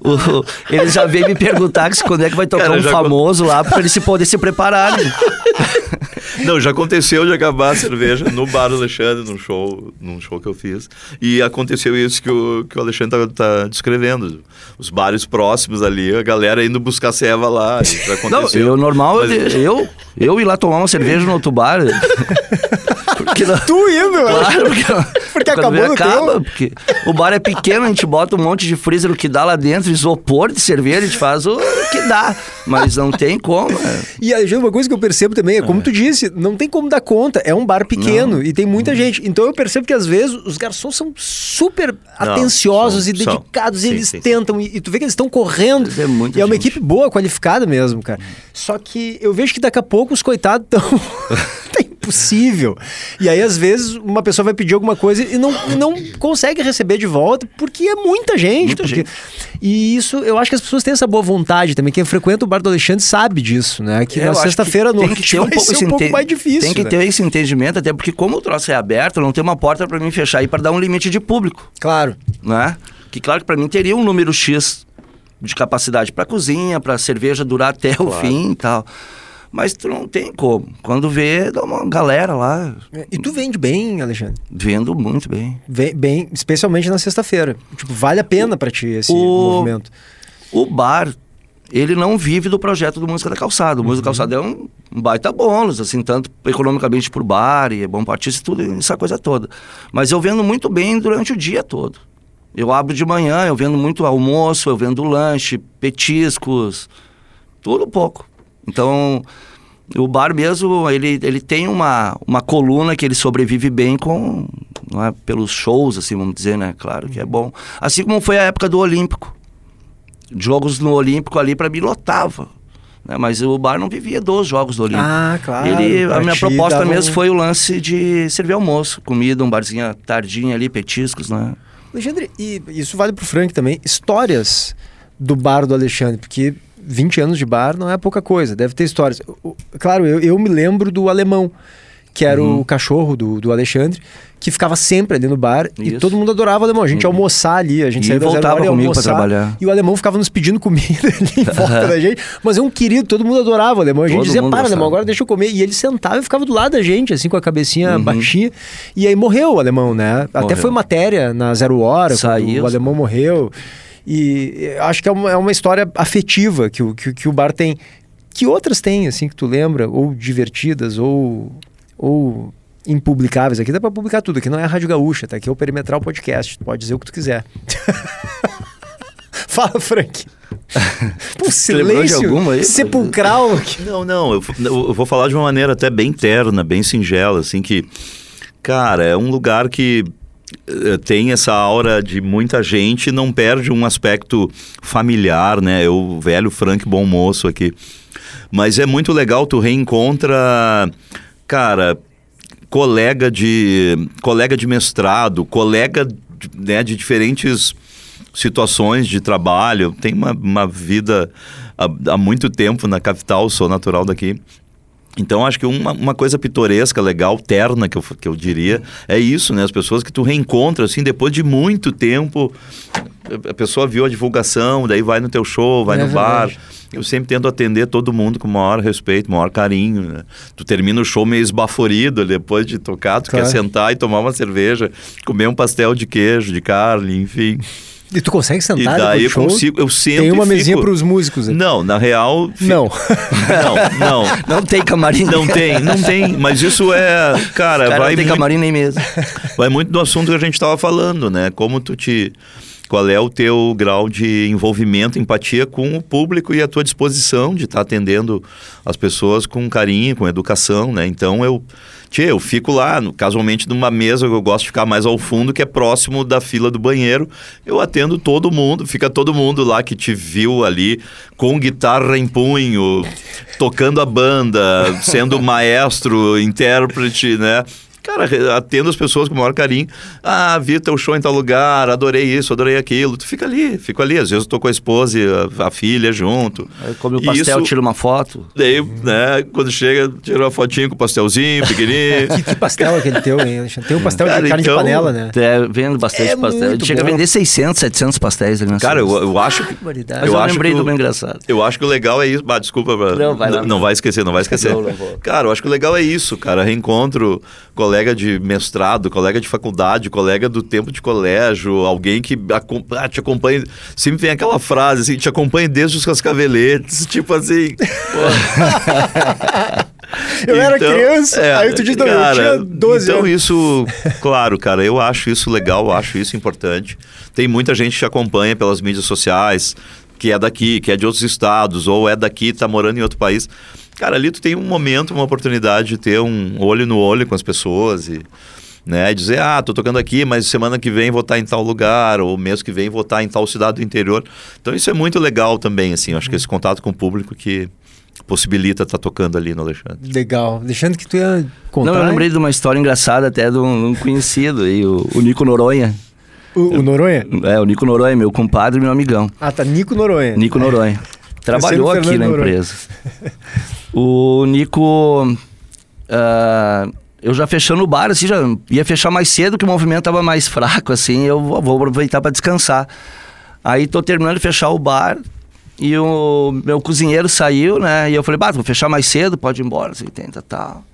[SPEAKER 2] O, eles já vêm me perguntar se quando é que vai tocar Cara, um famoso lá para eles se poder se prepararem.
[SPEAKER 3] Não, já aconteceu de acabar a cerveja no bar do Alexandre, num show, num show que eu fiz. E aconteceu isso que o, que o Alexandre está tá descrevendo. Os bares próximos ali, a galera indo buscar ceva lá. Isso aconteceu.
[SPEAKER 2] Não, eu normal, Mas... eu, eu ir lá tomar uma cerveja no outro bar. *laughs*
[SPEAKER 1] porque não... Tu indo,
[SPEAKER 2] Claro, porque, porque acabou no acaba, teu. porque o bar é pequeno, a gente bota um monte de freezer, o que dá lá dentro, isopor de cerveja, a gente faz o que dá. Mas não tem como. Né?
[SPEAKER 1] E aí, uma coisa que eu percebo também é, como é. tu disse, não tem como dar conta. É um bar pequeno não. e tem muita gente. Então eu percebo que às vezes os garçons são super não, atenciosos são, e dedicados são. e sim, eles sim, tentam. E, e, tu vê que eles estão correndo. É e é uma equipe boa, qualificada mesmo, cara. Só que eu vejo que daqui a pouco os coitados estão. *laughs* impossível. E aí, às vezes, uma pessoa vai pedir alguma coisa e não, não consegue receber de volta porque é muita gente. Muita porque... gente. E isso, eu acho que as pessoas têm essa boa vontade também. Quem frequenta o Bar do Alexandre sabe disso, né? Que eu na sexta-feira à noite um *laughs* vai ser um pouco mais difícil.
[SPEAKER 2] Tem que
[SPEAKER 1] né?
[SPEAKER 2] ter esse entendimento, até porque como o troço é aberto, não tem uma porta para mim fechar e para dar um limite de público.
[SPEAKER 1] Claro.
[SPEAKER 2] Né? Que claro que para mim teria um número X de capacidade para cozinha, para cerveja durar até claro. o fim e tal. Mas tu não tem como. Quando vê, dá uma galera lá.
[SPEAKER 1] É, e tu vende bem, Alexandre?
[SPEAKER 2] Vendo muito bem.
[SPEAKER 1] Vem, bem, especialmente na sexta-feira. Tipo, vale a pena para ti esse o, movimento.
[SPEAKER 2] O bar, ele não vive do projeto do Música da Calçada. O Música da uhum. Calçada é um, um, baita bônus, assim, tanto economicamente por bar, e é bom artista e tudo, essa coisa toda. Mas eu vendo muito bem durante o dia todo. Eu abro de manhã, eu vendo muito almoço, eu vendo lanche, petiscos, tudo pouco. Então, o bar mesmo, ele, ele tem uma, uma coluna que ele sobrevive bem com, não é, pelos shows, assim, vamos dizer, né? Claro que é bom. Assim como foi a época do Olímpico. Jogos no Olímpico ali, para mim, lotava. Né? Mas o bar não vivia dos jogos do Olímpico.
[SPEAKER 1] Ah, claro.
[SPEAKER 2] Ele, a minha proposta mesmo foi o lance de servir almoço, comida, um barzinho tardinho ali, petiscos, né?
[SPEAKER 1] Alexandre, e isso vale pro Frank também, histórias do bar do Alexandre, porque 20 anos de bar não é pouca coisa, deve ter histórias. Claro, eu, eu me lembro do alemão, que era uhum. o cachorro do, do Alexandre, que ficava sempre ali no bar Isso. e todo mundo adorava o alemão. A gente uhum. almoçar ali, a gente
[SPEAKER 2] e saía voltava da comigo para trabalhar.
[SPEAKER 1] E o alemão ficava nos pedindo comida *laughs* ali em volta da gente. Mas é um querido, todo mundo adorava o alemão. A gente todo dizia, para, gostava. alemão, agora deixa eu comer. E ele sentava e ficava do lado da gente, assim, com a cabecinha uhum. baixinha. E aí morreu o alemão, né? Morreu. Até foi matéria na Zero Hora, Saiu. o alemão morreu. E acho que é uma, é uma história afetiva que o, que, que o bar tem. Que outras tem, assim, que tu lembra? Ou divertidas, ou, ou impublicáveis. Aqui dá pra publicar tudo. Aqui não é a Rádio Gaúcha, tá? Aqui é o Perimetral Podcast. Tu pode dizer o que tu quiser. *laughs* Fala, Frank. *laughs* Pô, silêncio aí? sepulcral.
[SPEAKER 3] Não, não. Eu, eu, vou falar de uma maneira até bem terna, bem singela, assim, que... Cara, é um lugar que tem essa aura de muita gente não perde um aspecto familiar, né? Eu, o velho Frank Bom Moço aqui. Mas é muito legal, tu reencontra, cara, colega de colega de mestrado, colega né, de diferentes situações de trabalho. Tem uma, uma vida há, há muito tempo na capital, sou natural daqui. Então, acho que uma, uma coisa pitoresca, legal, terna, que eu, que eu diria, é isso, né? As pessoas que tu reencontra, assim, depois de muito tempo, a pessoa viu a divulgação, daí vai no teu show, vai é no verdade. bar. Eu sempre tento atender todo mundo com o maior respeito, maior carinho, né? Tu termina o show meio esbaforido, depois de tocar, tu claro. quer sentar e tomar uma cerveja, comer um pastel de queijo, de carne, enfim...
[SPEAKER 1] E tu consegue sentar
[SPEAKER 3] e daí eu consigo, eu sempre
[SPEAKER 1] Tem uma mesinha para os músicos.
[SPEAKER 3] Aqui. Não, na real...
[SPEAKER 1] Fico... Não.
[SPEAKER 2] não, não. *laughs* Não tem camarim.
[SPEAKER 3] Não tem, não tem. Mas isso é, cara,
[SPEAKER 2] cara
[SPEAKER 3] vai
[SPEAKER 2] não tem
[SPEAKER 3] muito,
[SPEAKER 2] camarim nem mesmo.
[SPEAKER 3] Vai muito do assunto que a gente estava falando, né? Como tu te qual é o teu grau de envolvimento, empatia com o público e a tua disposição de estar tá atendendo as pessoas com carinho, com educação, né? Então eu Tchê, eu fico lá, casualmente, numa mesa que eu gosto de ficar mais ao fundo, que é próximo da fila do banheiro. Eu atendo todo mundo, fica todo mundo lá que te viu ali com guitarra em punho, tocando a banda, sendo maestro, intérprete, né? Cara, atendo as pessoas com o maior carinho. Ah, vi teu show em tal lugar, adorei isso, adorei aquilo. Tu fica ali, fico ali. Às vezes eu tô com a esposa e a, a filha junto.
[SPEAKER 2] Aí come o pastel,
[SPEAKER 3] isso,
[SPEAKER 2] tira uma foto.
[SPEAKER 3] Daí, né, quando chega, tira uma fotinho com o pastelzinho, pequenininho. *laughs*
[SPEAKER 1] que, que, pastel é aquele teu, hein? Tem um pastel cara, de carne então, de panela, né?
[SPEAKER 2] É, vendo bastante é pastel. Chega bom. a vender 600, 700 pastéis ali
[SPEAKER 3] Cara, eu, eu acho que...
[SPEAKER 2] Mas eu, eu lembrei do meu engraçado.
[SPEAKER 3] Eu acho que o legal é isso... Ah, desculpa, não, vai, lá, não, não vai esquecer, não vai esquecer. Não, não cara, eu acho que o legal é isso, cara. Reencontro colega de mestrado, colega de faculdade, colega do tempo de colégio, alguém que ah, te acompanha. Sempre vem aquela frase assim, te acompanha desde os cascaveletes, *laughs* tipo assim. *laughs*
[SPEAKER 1] eu então, era criança, é, aí tu disse, não, cara, eu tinha 12
[SPEAKER 3] então
[SPEAKER 1] anos.
[SPEAKER 3] isso, claro, cara, eu acho isso legal, eu acho isso importante. Tem muita gente que te acompanha pelas mídias sociais, que é daqui, que é de outros estados, ou é daqui, tá morando em outro país. Cara, ali tu tem um momento, uma oportunidade de ter um olho no olho com as pessoas e né, dizer, ah, tô tocando aqui, mas semana que vem vou estar em tal lugar, ou mês que vem vou estar em tal cidade do interior. Então isso é muito legal também, assim, eu acho que esse contato com o público que possibilita estar tá tocando ali no Alexandre.
[SPEAKER 1] Legal. Alexandre, que tu ia contar?
[SPEAKER 2] Não, eu lembrei de uma história engraçada até de um, um conhecido aí, o, o Nico Noronha.
[SPEAKER 1] O, o, Noronha?
[SPEAKER 2] É, o Nico Noronha, meu compadre e meu amigão.
[SPEAKER 1] Ah, tá, Nico Noronha.
[SPEAKER 2] Nico Noronha. *laughs* Trabalhou aqui na Noronha. empresa. *laughs* O Nico. Uh, eu já fechando o bar, assim, já ia fechar mais cedo, que o movimento tava mais fraco, assim, eu vou, aproveitar para descansar. Aí tô terminando de fechar o bar e o meu cozinheiro saiu, né? E eu falei, bah, vou fechar mais cedo, pode ir embora, assim, tenta tal.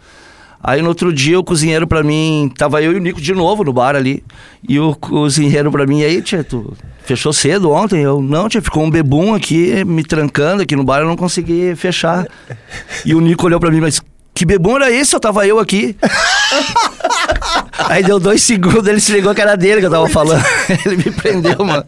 [SPEAKER 2] Aí no outro dia o cozinheiro para mim, tava eu e o Nico de novo no bar ali. E o cozinheiro para mim, aí, tia, tu fechou cedo ontem? Eu, não, tia, ficou um bebum aqui me trancando aqui no bar, eu não consegui fechar. E o Nico olhou para mim, mas que bebum era esse? Eu tava eu aqui. *laughs* Aí deu dois segundos, ele se ligou que era dele que eu tava falando. *laughs* ele me prendeu, mano.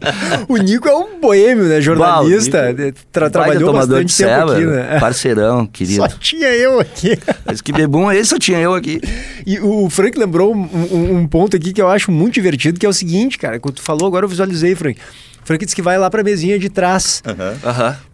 [SPEAKER 1] O Nico é um boêmio, né? Jornalista. Uau, Tra trabalhou bastante tempo ceva, aqui, né?
[SPEAKER 2] Parceirão, *laughs* querido.
[SPEAKER 1] Só tinha eu aqui.
[SPEAKER 2] Mas que bebum é esse? Só tinha eu aqui.
[SPEAKER 1] E o Frank lembrou um, um, um, ponto aqui que eu acho muito divertido, que é o seguinte, cara. Quando tu falou, agora eu visualizei, Frank. O Frank disse que vai lá pra mesinha de trás.
[SPEAKER 2] Aham. Uhum. Uhum.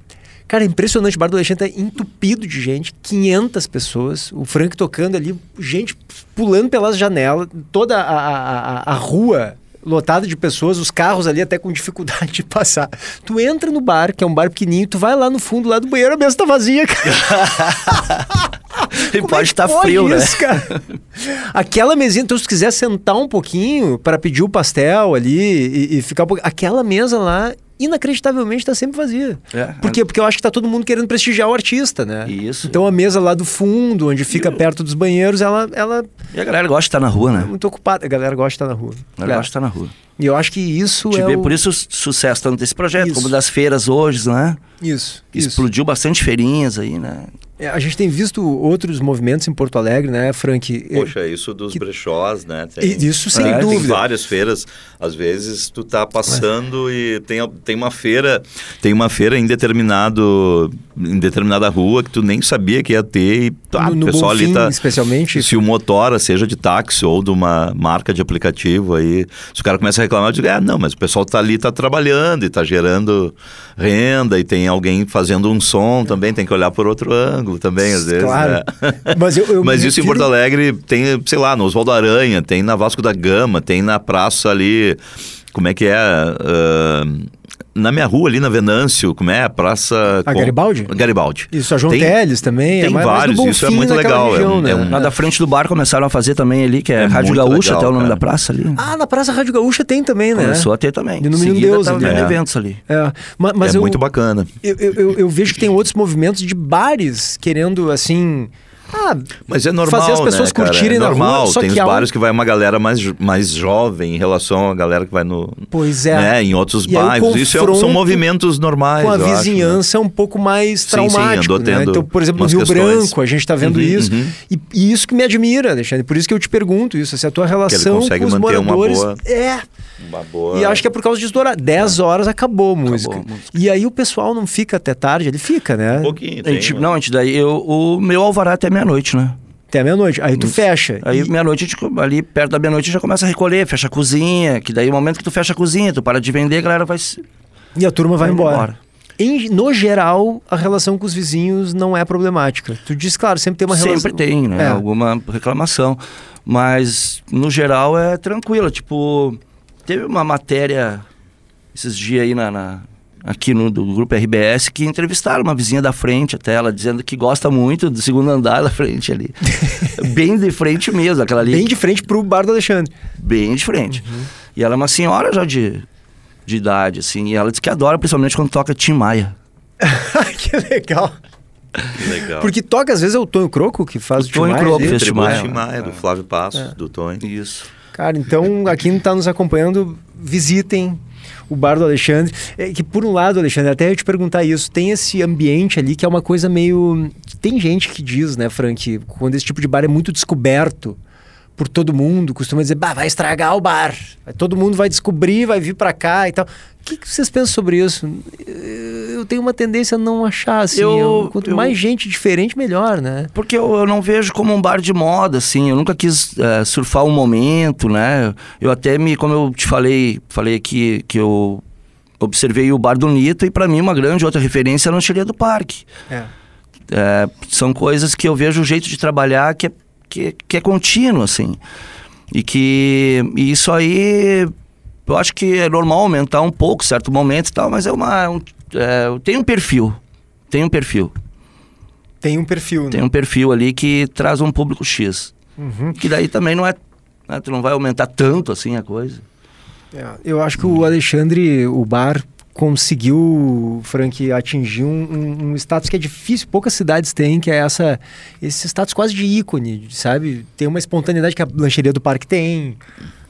[SPEAKER 1] Cara, é impressionante. O Bar do Alexandre tá entupido de gente, 500 pessoas. O Frank tocando ali, gente pulando pelas janelas, toda a, a, a, rua lotada de pessoas, os carros ali até com dificuldade de passar. Tu entra no bar, que é um bar pequenininho, tu vai lá no fundo, lá do banheiro, a mesa tá vazia, cara. *laughs*
[SPEAKER 2] e pode estar tá frio, né? isso, né? Cara?
[SPEAKER 1] Aquela mesinha, então se tu quiser sentar um pouquinho para pedir o pastel ali e, e ficar um pouquinho... Aquela mesa lá inacreditavelmente está sempre vazia. É, Por quê? Porque eu acho que está todo mundo querendo prestigiar o artista, né?
[SPEAKER 2] Isso.
[SPEAKER 1] Então a mesa lá do fundo, onde fica perto dos banheiros, ela, ela.
[SPEAKER 2] E a galera gosta de estar na rua, né?
[SPEAKER 1] É muito ocupada. A galera gosta de estar na rua.
[SPEAKER 2] A galera gosta de estar na rua.
[SPEAKER 1] E eu acho que isso
[SPEAKER 2] Te
[SPEAKER 1] é.
[SPEAKER 2] Vê,
[SPEAKER 1] o...
[SPEAKER 2] Por isso o sucesso tanto desse projeto, isso. como das feiras hoje, né?
[SPEAKER 1] Isso.
[SPEAKER 2] Explodiu
[SPEAKER 1] isso.
[SPEAKER 2] bastante feirinhas aí, né?
[SPEAKER 1] É, a gente tem visto outros movimentos em Porto Alegre, né, Frank?
[SPEAKER 3] Poxa, isso dos que... brechós, né?
[SPEAKER 1] Tem... Isso sem é, dúvida.
[SPEAKER 3] Tem várias feiras. Às vezes tu tá passando é. e tem, tem uma feira, tem uma feira em determinado em determinada rua que tu nem sabia que ia ter e
[SPEAKER 1] tá, no, o pessoal Bonfim, ali tá
[SPEAKER 3] especialmente se o motora seja de táxi ou de uma marca de aplicativo aí, se o cara começa a reclamar, eu digo, ah, não, mas o pessoal tá ali tá trabalhando e tá gerando renda e tem alguém fazendo um som também, tem que olhar por outro ângulo também, às vezes. Claro. Né? *laughs* Mas, eu, eu *laughs* Mas isso em Porto Alegre tem, sei lá, no Oswaldo Aranha, tem na Vasco da Gama, tem na praça ali. Como é que é? Uh, na minha rua, ali na Venâncio, como é? A Praça...
[SPEAKER 1] A Garibaldi?
[SPEAKER 3] Garibaldi.
[SPEAKER 1] Isso, a João tem, Teles também.
[SPEAKER 3] É tem é mais, vários, mais isso é muito legal.
[SPEAKER 2] Região, é, né? é um... Na da frente do bar começaram a fazer também ali, que é, é Rádio Gaúcha, legal, até o nome cara. da praça ali.
[SPEAKER 1] Ah, na Praça Rádio Gaúcha tem também, né?
[SPEAKER 2] Começou a ter também.
[SPEAKER 1] E no Menino Deus
[SPEAKER 2] ali. É. eventos ali.
[SPEAKER 1] É, mas, mas
[SPEAKER 3] é
[SPEAKER 1] eu,
[SPEAKER 3] muito bacana.
[SPEAKER 1] Eu, eu, eu, eu vejo que tem outros movimentos de bares querendo, assim...
[SPEAKER 3] Ah, mas é normal, fazer as pessoas né, curtirem é normal. Rua, tem os bares um... que vai uma galera mais, mais jovem em relação à galera que vai no.
[SPEAKER 1] Pois é.
[SPEAKER 3] Né, em outros e bairros. Isso é, são movimentos normais.
[SPEAKER 1] Com a vizinhança acho, né? um pouco mais traumático. Sim, sim, né? Então, por exemplo, no Rio questões. Branco, a gente está vendo uhum, isso. Uhum. E, e, isso que me admira, Alexandre. Por isso que eu te pergunto isso. Se a tua relação com os moradores. Boa... É.
[SPEAKER 3] Uma boa...
[SPEAKER 1] E acho que é por causa disso do horário. 10 horas acabou a música. Acabou a música. E aí o pessoal não fica até tarde, ele fica, né?
[SPEAKER 3] Um pouquinho.
[SPEAKER 2] Tem, a gente, não, a gente daí, eu, o meu alvará é até meia-noite, né?
[SPEAKER 1] Até meia-noite. Aí tu fecha.
[SPEAKER 2] Aí e... meia-noite, ali perto da meia-noite já começa a recolher, fecha a cozinha, que daí o momento que tu fecha a cozinha, tu para de vender, a galera vai.
[SPEAKER 1] E a turma vai, vai embora. embora. em, no geral, a relação com os vizinhos não é problemática. Tu diz, claro, sempre tem uma relação.
[SPEAKER 2] Sempre tem, né? É. Alguma reclamação. Mas, no geral, é tranquilo. Tipo, teve uma matéria esses dias aí na, na aqui no do grupo RBS que entrevistaram uma vizinha da frente até ela dizendo que gosta muito do segundo andar da frente ali. *laughs* Bem de frente mesmo, aquela ali.
[SPEAKER 1] Bem de frente pro bar do Alexandre.
[SPEAKER 2] Bem de frente. Uhum. E ela é uma senhora já de, de idade, assim, e ela diz que adora, principalmente quando toca Tim Maia. *laughs*
[SPEAKER 1] que legal. Que legal. Porque toca, às vezes, é o Tonho Croco que faz o, o
[SPEAKER 3] Tonho
[SPEAKER 1] Croco
[SPEAKER 3] fez Tim Maia. Tim Maia, do Flávio Passos, é. do Tonho.
[SPEAKER 2] Isso.
[SPEAKER 1] Cara, então, aqui não está nos acompanhando, visitem o bar do Alexandre. É que, por um lado, Alexandre, até eu te perguntar isso, tem esse ambiente ali que é uma coisa meio. Tem gente que diz, né, Frank, quando esse tipo de bar é muito descoberto por todo mundo, costuma dizer, bah, vai estragar o bar. Todo mundo vai descobrir, vai vir para cá e tal. O que, que, vocês pensam sobre isso? Eu tenho uma tendência a não achar assim. Eu, eu, quanto eu, mais gente diferente, melhor, né?
[SPEAKER 2] Porque eu, não vejo como um bar de moda, assim. Eu nunca quis é, surfar um momento, né? Eu até me, como eu te falei, falei aqui que eu observei o bar do Nito e para mim uma grande outra referência é a lancheria do parque. É. É, são coisas que eu vejo o jeito de trabalhar que é, que, que é contínuo, assim. E que e isso aí eu acho que é normal aumentar um pouco, certo momento e tal, mas é uma. Um, é, tem um perfil. Tem um perfil.
[SPEAKER 1] Tem um perfil, né?
[SPEAKER 2] Tem um perfil ali que traz um público X. Uhum. Que daí também não é. Né, tu não vai aumentar tanto assim a coisa.
[SPEAKER 1] É, eu acho que o Alexandre, o bar, conseguiu, Frank, atingir um, um, um, status que é difícil, poucas cidades têm, que é essa, esse status quase de ícone, sabe? Tem uma espontaneidade que a lancheria do parque tem.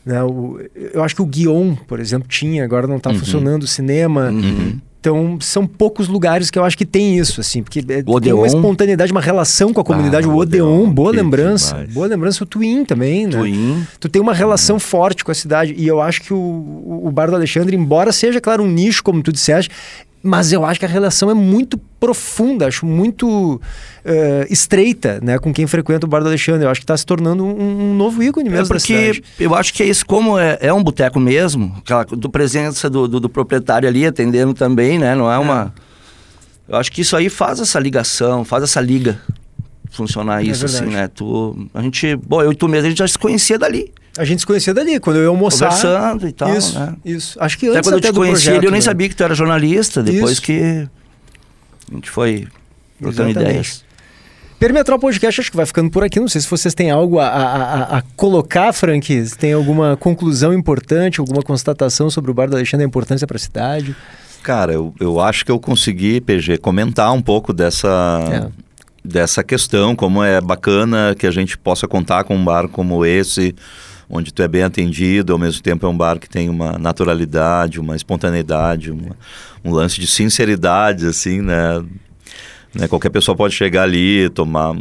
[SPEAKER 1] Né? O, eu acho que o Guion, por exemplo, tinha, agora não está uhum. funcionando o cinema. Uhum. Então, são poucos lugares que eu acho que tem isso, assim, porque é, o tem uma espontaneidade, uma relação com a comunidade. Ah, o Odeon, Odeon boa lembrança. Demais. Boa lembrança. O Twin também, né? Twin. Tu tem uma relação uhum. forte com a cidade. E eu acho que o, o Bar do Alexandre, embora seja, claro, um nicho, como tu disseste, mas eu acho que a relação é muito profunda, acho muito uh, estreita, né, com quem frequenta o Bar do Alexandre. Eu acho que está se tornando um, um, novo ícone mesmo.
[SPEAKER 2] É porque eu acho que é isso, como é, é um boteco mesmo, aquela do presença do, do, do, proprietário ali atendendo também, né? Não é, é uma. Eu acho que isso aí faz essa ligação, faz essa liga funcionar é isso, assim, né? Tu, a gente, bom, eu e tu mesmo, a gente já se conhecia dali.
[SPEAKER 1] A gente se conhecia dali, quando eu ia almoçar.
[SPEAKER 2] Conversando e tal.
[SPEAKER 1] Isso,
[SPEAKER 2] né?
[SPEAKER 1] isso. Acho que antes até
[SPEAKER 2] quando
[SPEAKER 1] até
[SPEAKER 2] eu te conheci,
[SPEAKER 1] projeto,
[SPEAKER 2] eu nem
[SPEAKER 1] né?
[SPEAKER 2] sabia que tu era jornalista, depois isso. que a gente foi trocando ideias.
[SPEAKER 1] Perimetral Podcast acho que vai ficando por aqui. Não sei se vocês têm algo a, a, a colocar, Frank. Se tem alguma conclusão importante, alguma constatação sobre o Bar do Alexandre, a importância para a cidade?
[SPEAKER 3] Cara, eu, eu acho que eu consegui, PG, comentar um pouco dessa, é. dessa questão, como é bacana que a gente possa contar com um bar como esse, onde tu é bem atendido, ao mesmo tempo é um bar que tem uma naturalidade, uma espontaneidade, uma, um lance de sinceridade, assim, né? né? Qualquer pessoa pode chegar ali, tomar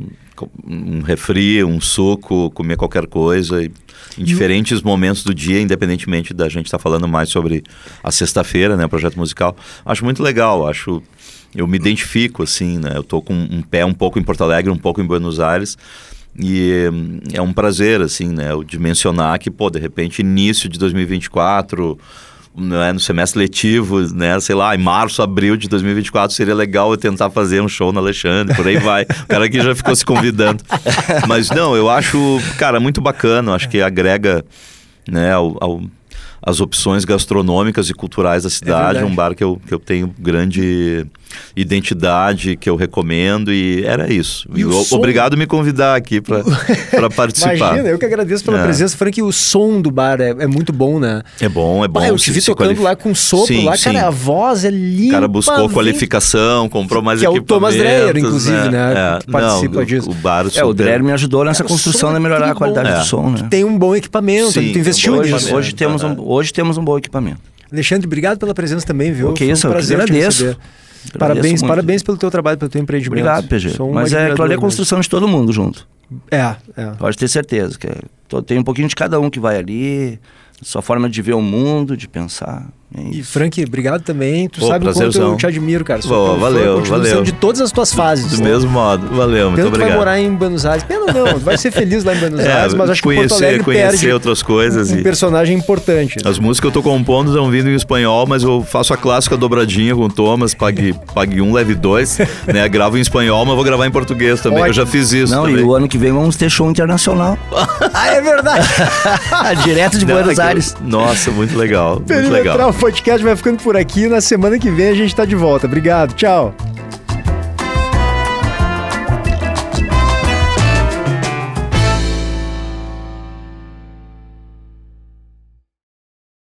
[SPEAKER 3] um refri, um suco, comer qualquer coisa, e, em diferentes momentos do dia, independentemente da gente estar tá falando mais sobre a sexta-feira, né, projeto musical. Acho muito legal, acho eu me identifico assim, né? Eu tô com um pé um pouco em Porto Alegre, um pouco em Buenos Aires, e hum, é um prazer, assim, né? O de mencionar que, pô, de repente, início de 2024, né, no semestre letivo, né? Sei lá, em março, abril de 2024, seria legal eu tentar fazer um show no Alexandre, por aí vai. O cara aqui já ficou se convidando. Mas não, eu acho, cara, muito bacana, acho que agrega, né, ao, ao as opções gastronômicas e culturais da é cidade. É um bar que eu, que eu tenho grande identidade, que eu recomendo e era isso. E o som... Obrigado por me convidar aqui para *laughs* participar.
[SPEAKER 1] Imagina, eu que agradeço pela é. presença. Frank, o som do bar é, é, muito bom, né?
[SPEAKER 3] É bom, é bom.
[SPEAKER 1] eu te vi tocando lá com sopro sim, lá, sim. cara, a voz é linda. O
[SPEAKER 3] cara buscou vem... qualificação, comprou mais que é o
[SPEAKER 1] Thomas Dreyer, inclusive, né? né? É. Que participa
[SPEAKER 3] Não,
[SPEAKER 1] disso.
[SPEAKER 3] O bar
[SPEAKER 2] super... É, o Dreyer me ajudou nessa construção de é melhorar a qualidade do som, né?
[SPEAKER 1] Tem um bom equipamento, sim, tu investiu
[SPEAKER 2] hoje,
[SPEAKER 1] nisso.
[SPEAKER 2] Hoje, temos um, hoje temos um bom equipamento.
[SPEAKER 1] Alexandre, obrigado pela presença também, viu?
[SPEAKER 2] Que isso, um prazer eu agradeço.
[SPEAKER 1] Parabéns, parabéns pelo teu trabalho, pelo teu empreendimento.
[SPEAKER 2] Obrigado, PG. Mas é, claro, é a construção de todo mundo junto.
[SPEAKER 1] É, é.
[SPEAKER 2] Pode ter certeza. que é, Tem um pouquinho de cada um que vai ali, sua forma de ver o mundo, de pensar. É
[SPEAKER 1] E. Frank, obrigado também. Tu
[SPEAKER 3] Pô,
[SPEAKER 1] sabe o quanto eu te admiro, cara. Sou
[SPEAKER 3] Pô, valeu, valeu.
[SPEAKER 1] de todas as tuas fases.
[SPEAKER 3] Do mesmo modo. Valeu, muito
[SPEAKER 1] Tanto vai
[SPEAKER 3] obrigado.
[SPEAKER 1] morar em Buenos Aires. Pena não, tu *laughs* vai ser feliz lá em Buenos
[SPEAKER 3] É,
[SPEAKER 1] Aires, mas acho que Porto
[SPEAKER 3] conhecer,
[SPEAKER 1] Alegre
[SPEAKER 3] conhecer
[SPEAKER 1] perde
[SPEAKER 3] outras coisas
[SPEAKER 1] um
[SPEAKER 3] e-
[SPEAKER 1] personagem importante.
[SPEAKER 3] As músicas que eu tô compondo estão vindo em espanhol, mas eu faço a clássica dobradinha com o Thomas, pague, pague um, leve dois, *laughs* né? Gravo em espanhol, mas vou gravar em português também. Eu já fiz isso
[SPEAKER 2] Não,
[SPEAKER 3] também.
[SPEAKER 2] e o ano que vem vamos ter show internacional. *laughs*
[SPEAKER 1] Ah, é verdade.
[SPEAKER 2] Direto de
[SPEAKER 3] Não,
[SPEAKER 2] Buenos
[SPEAKER 3] é que-
[SPEAKER 2] Aires.
[SPEAKER 3] Nossa, muito legal, muito legal.
[SPEAKER 1] Podcast vai ficando por aqui. Na semana que vem a gente tá de volta. Obrigado, tchau.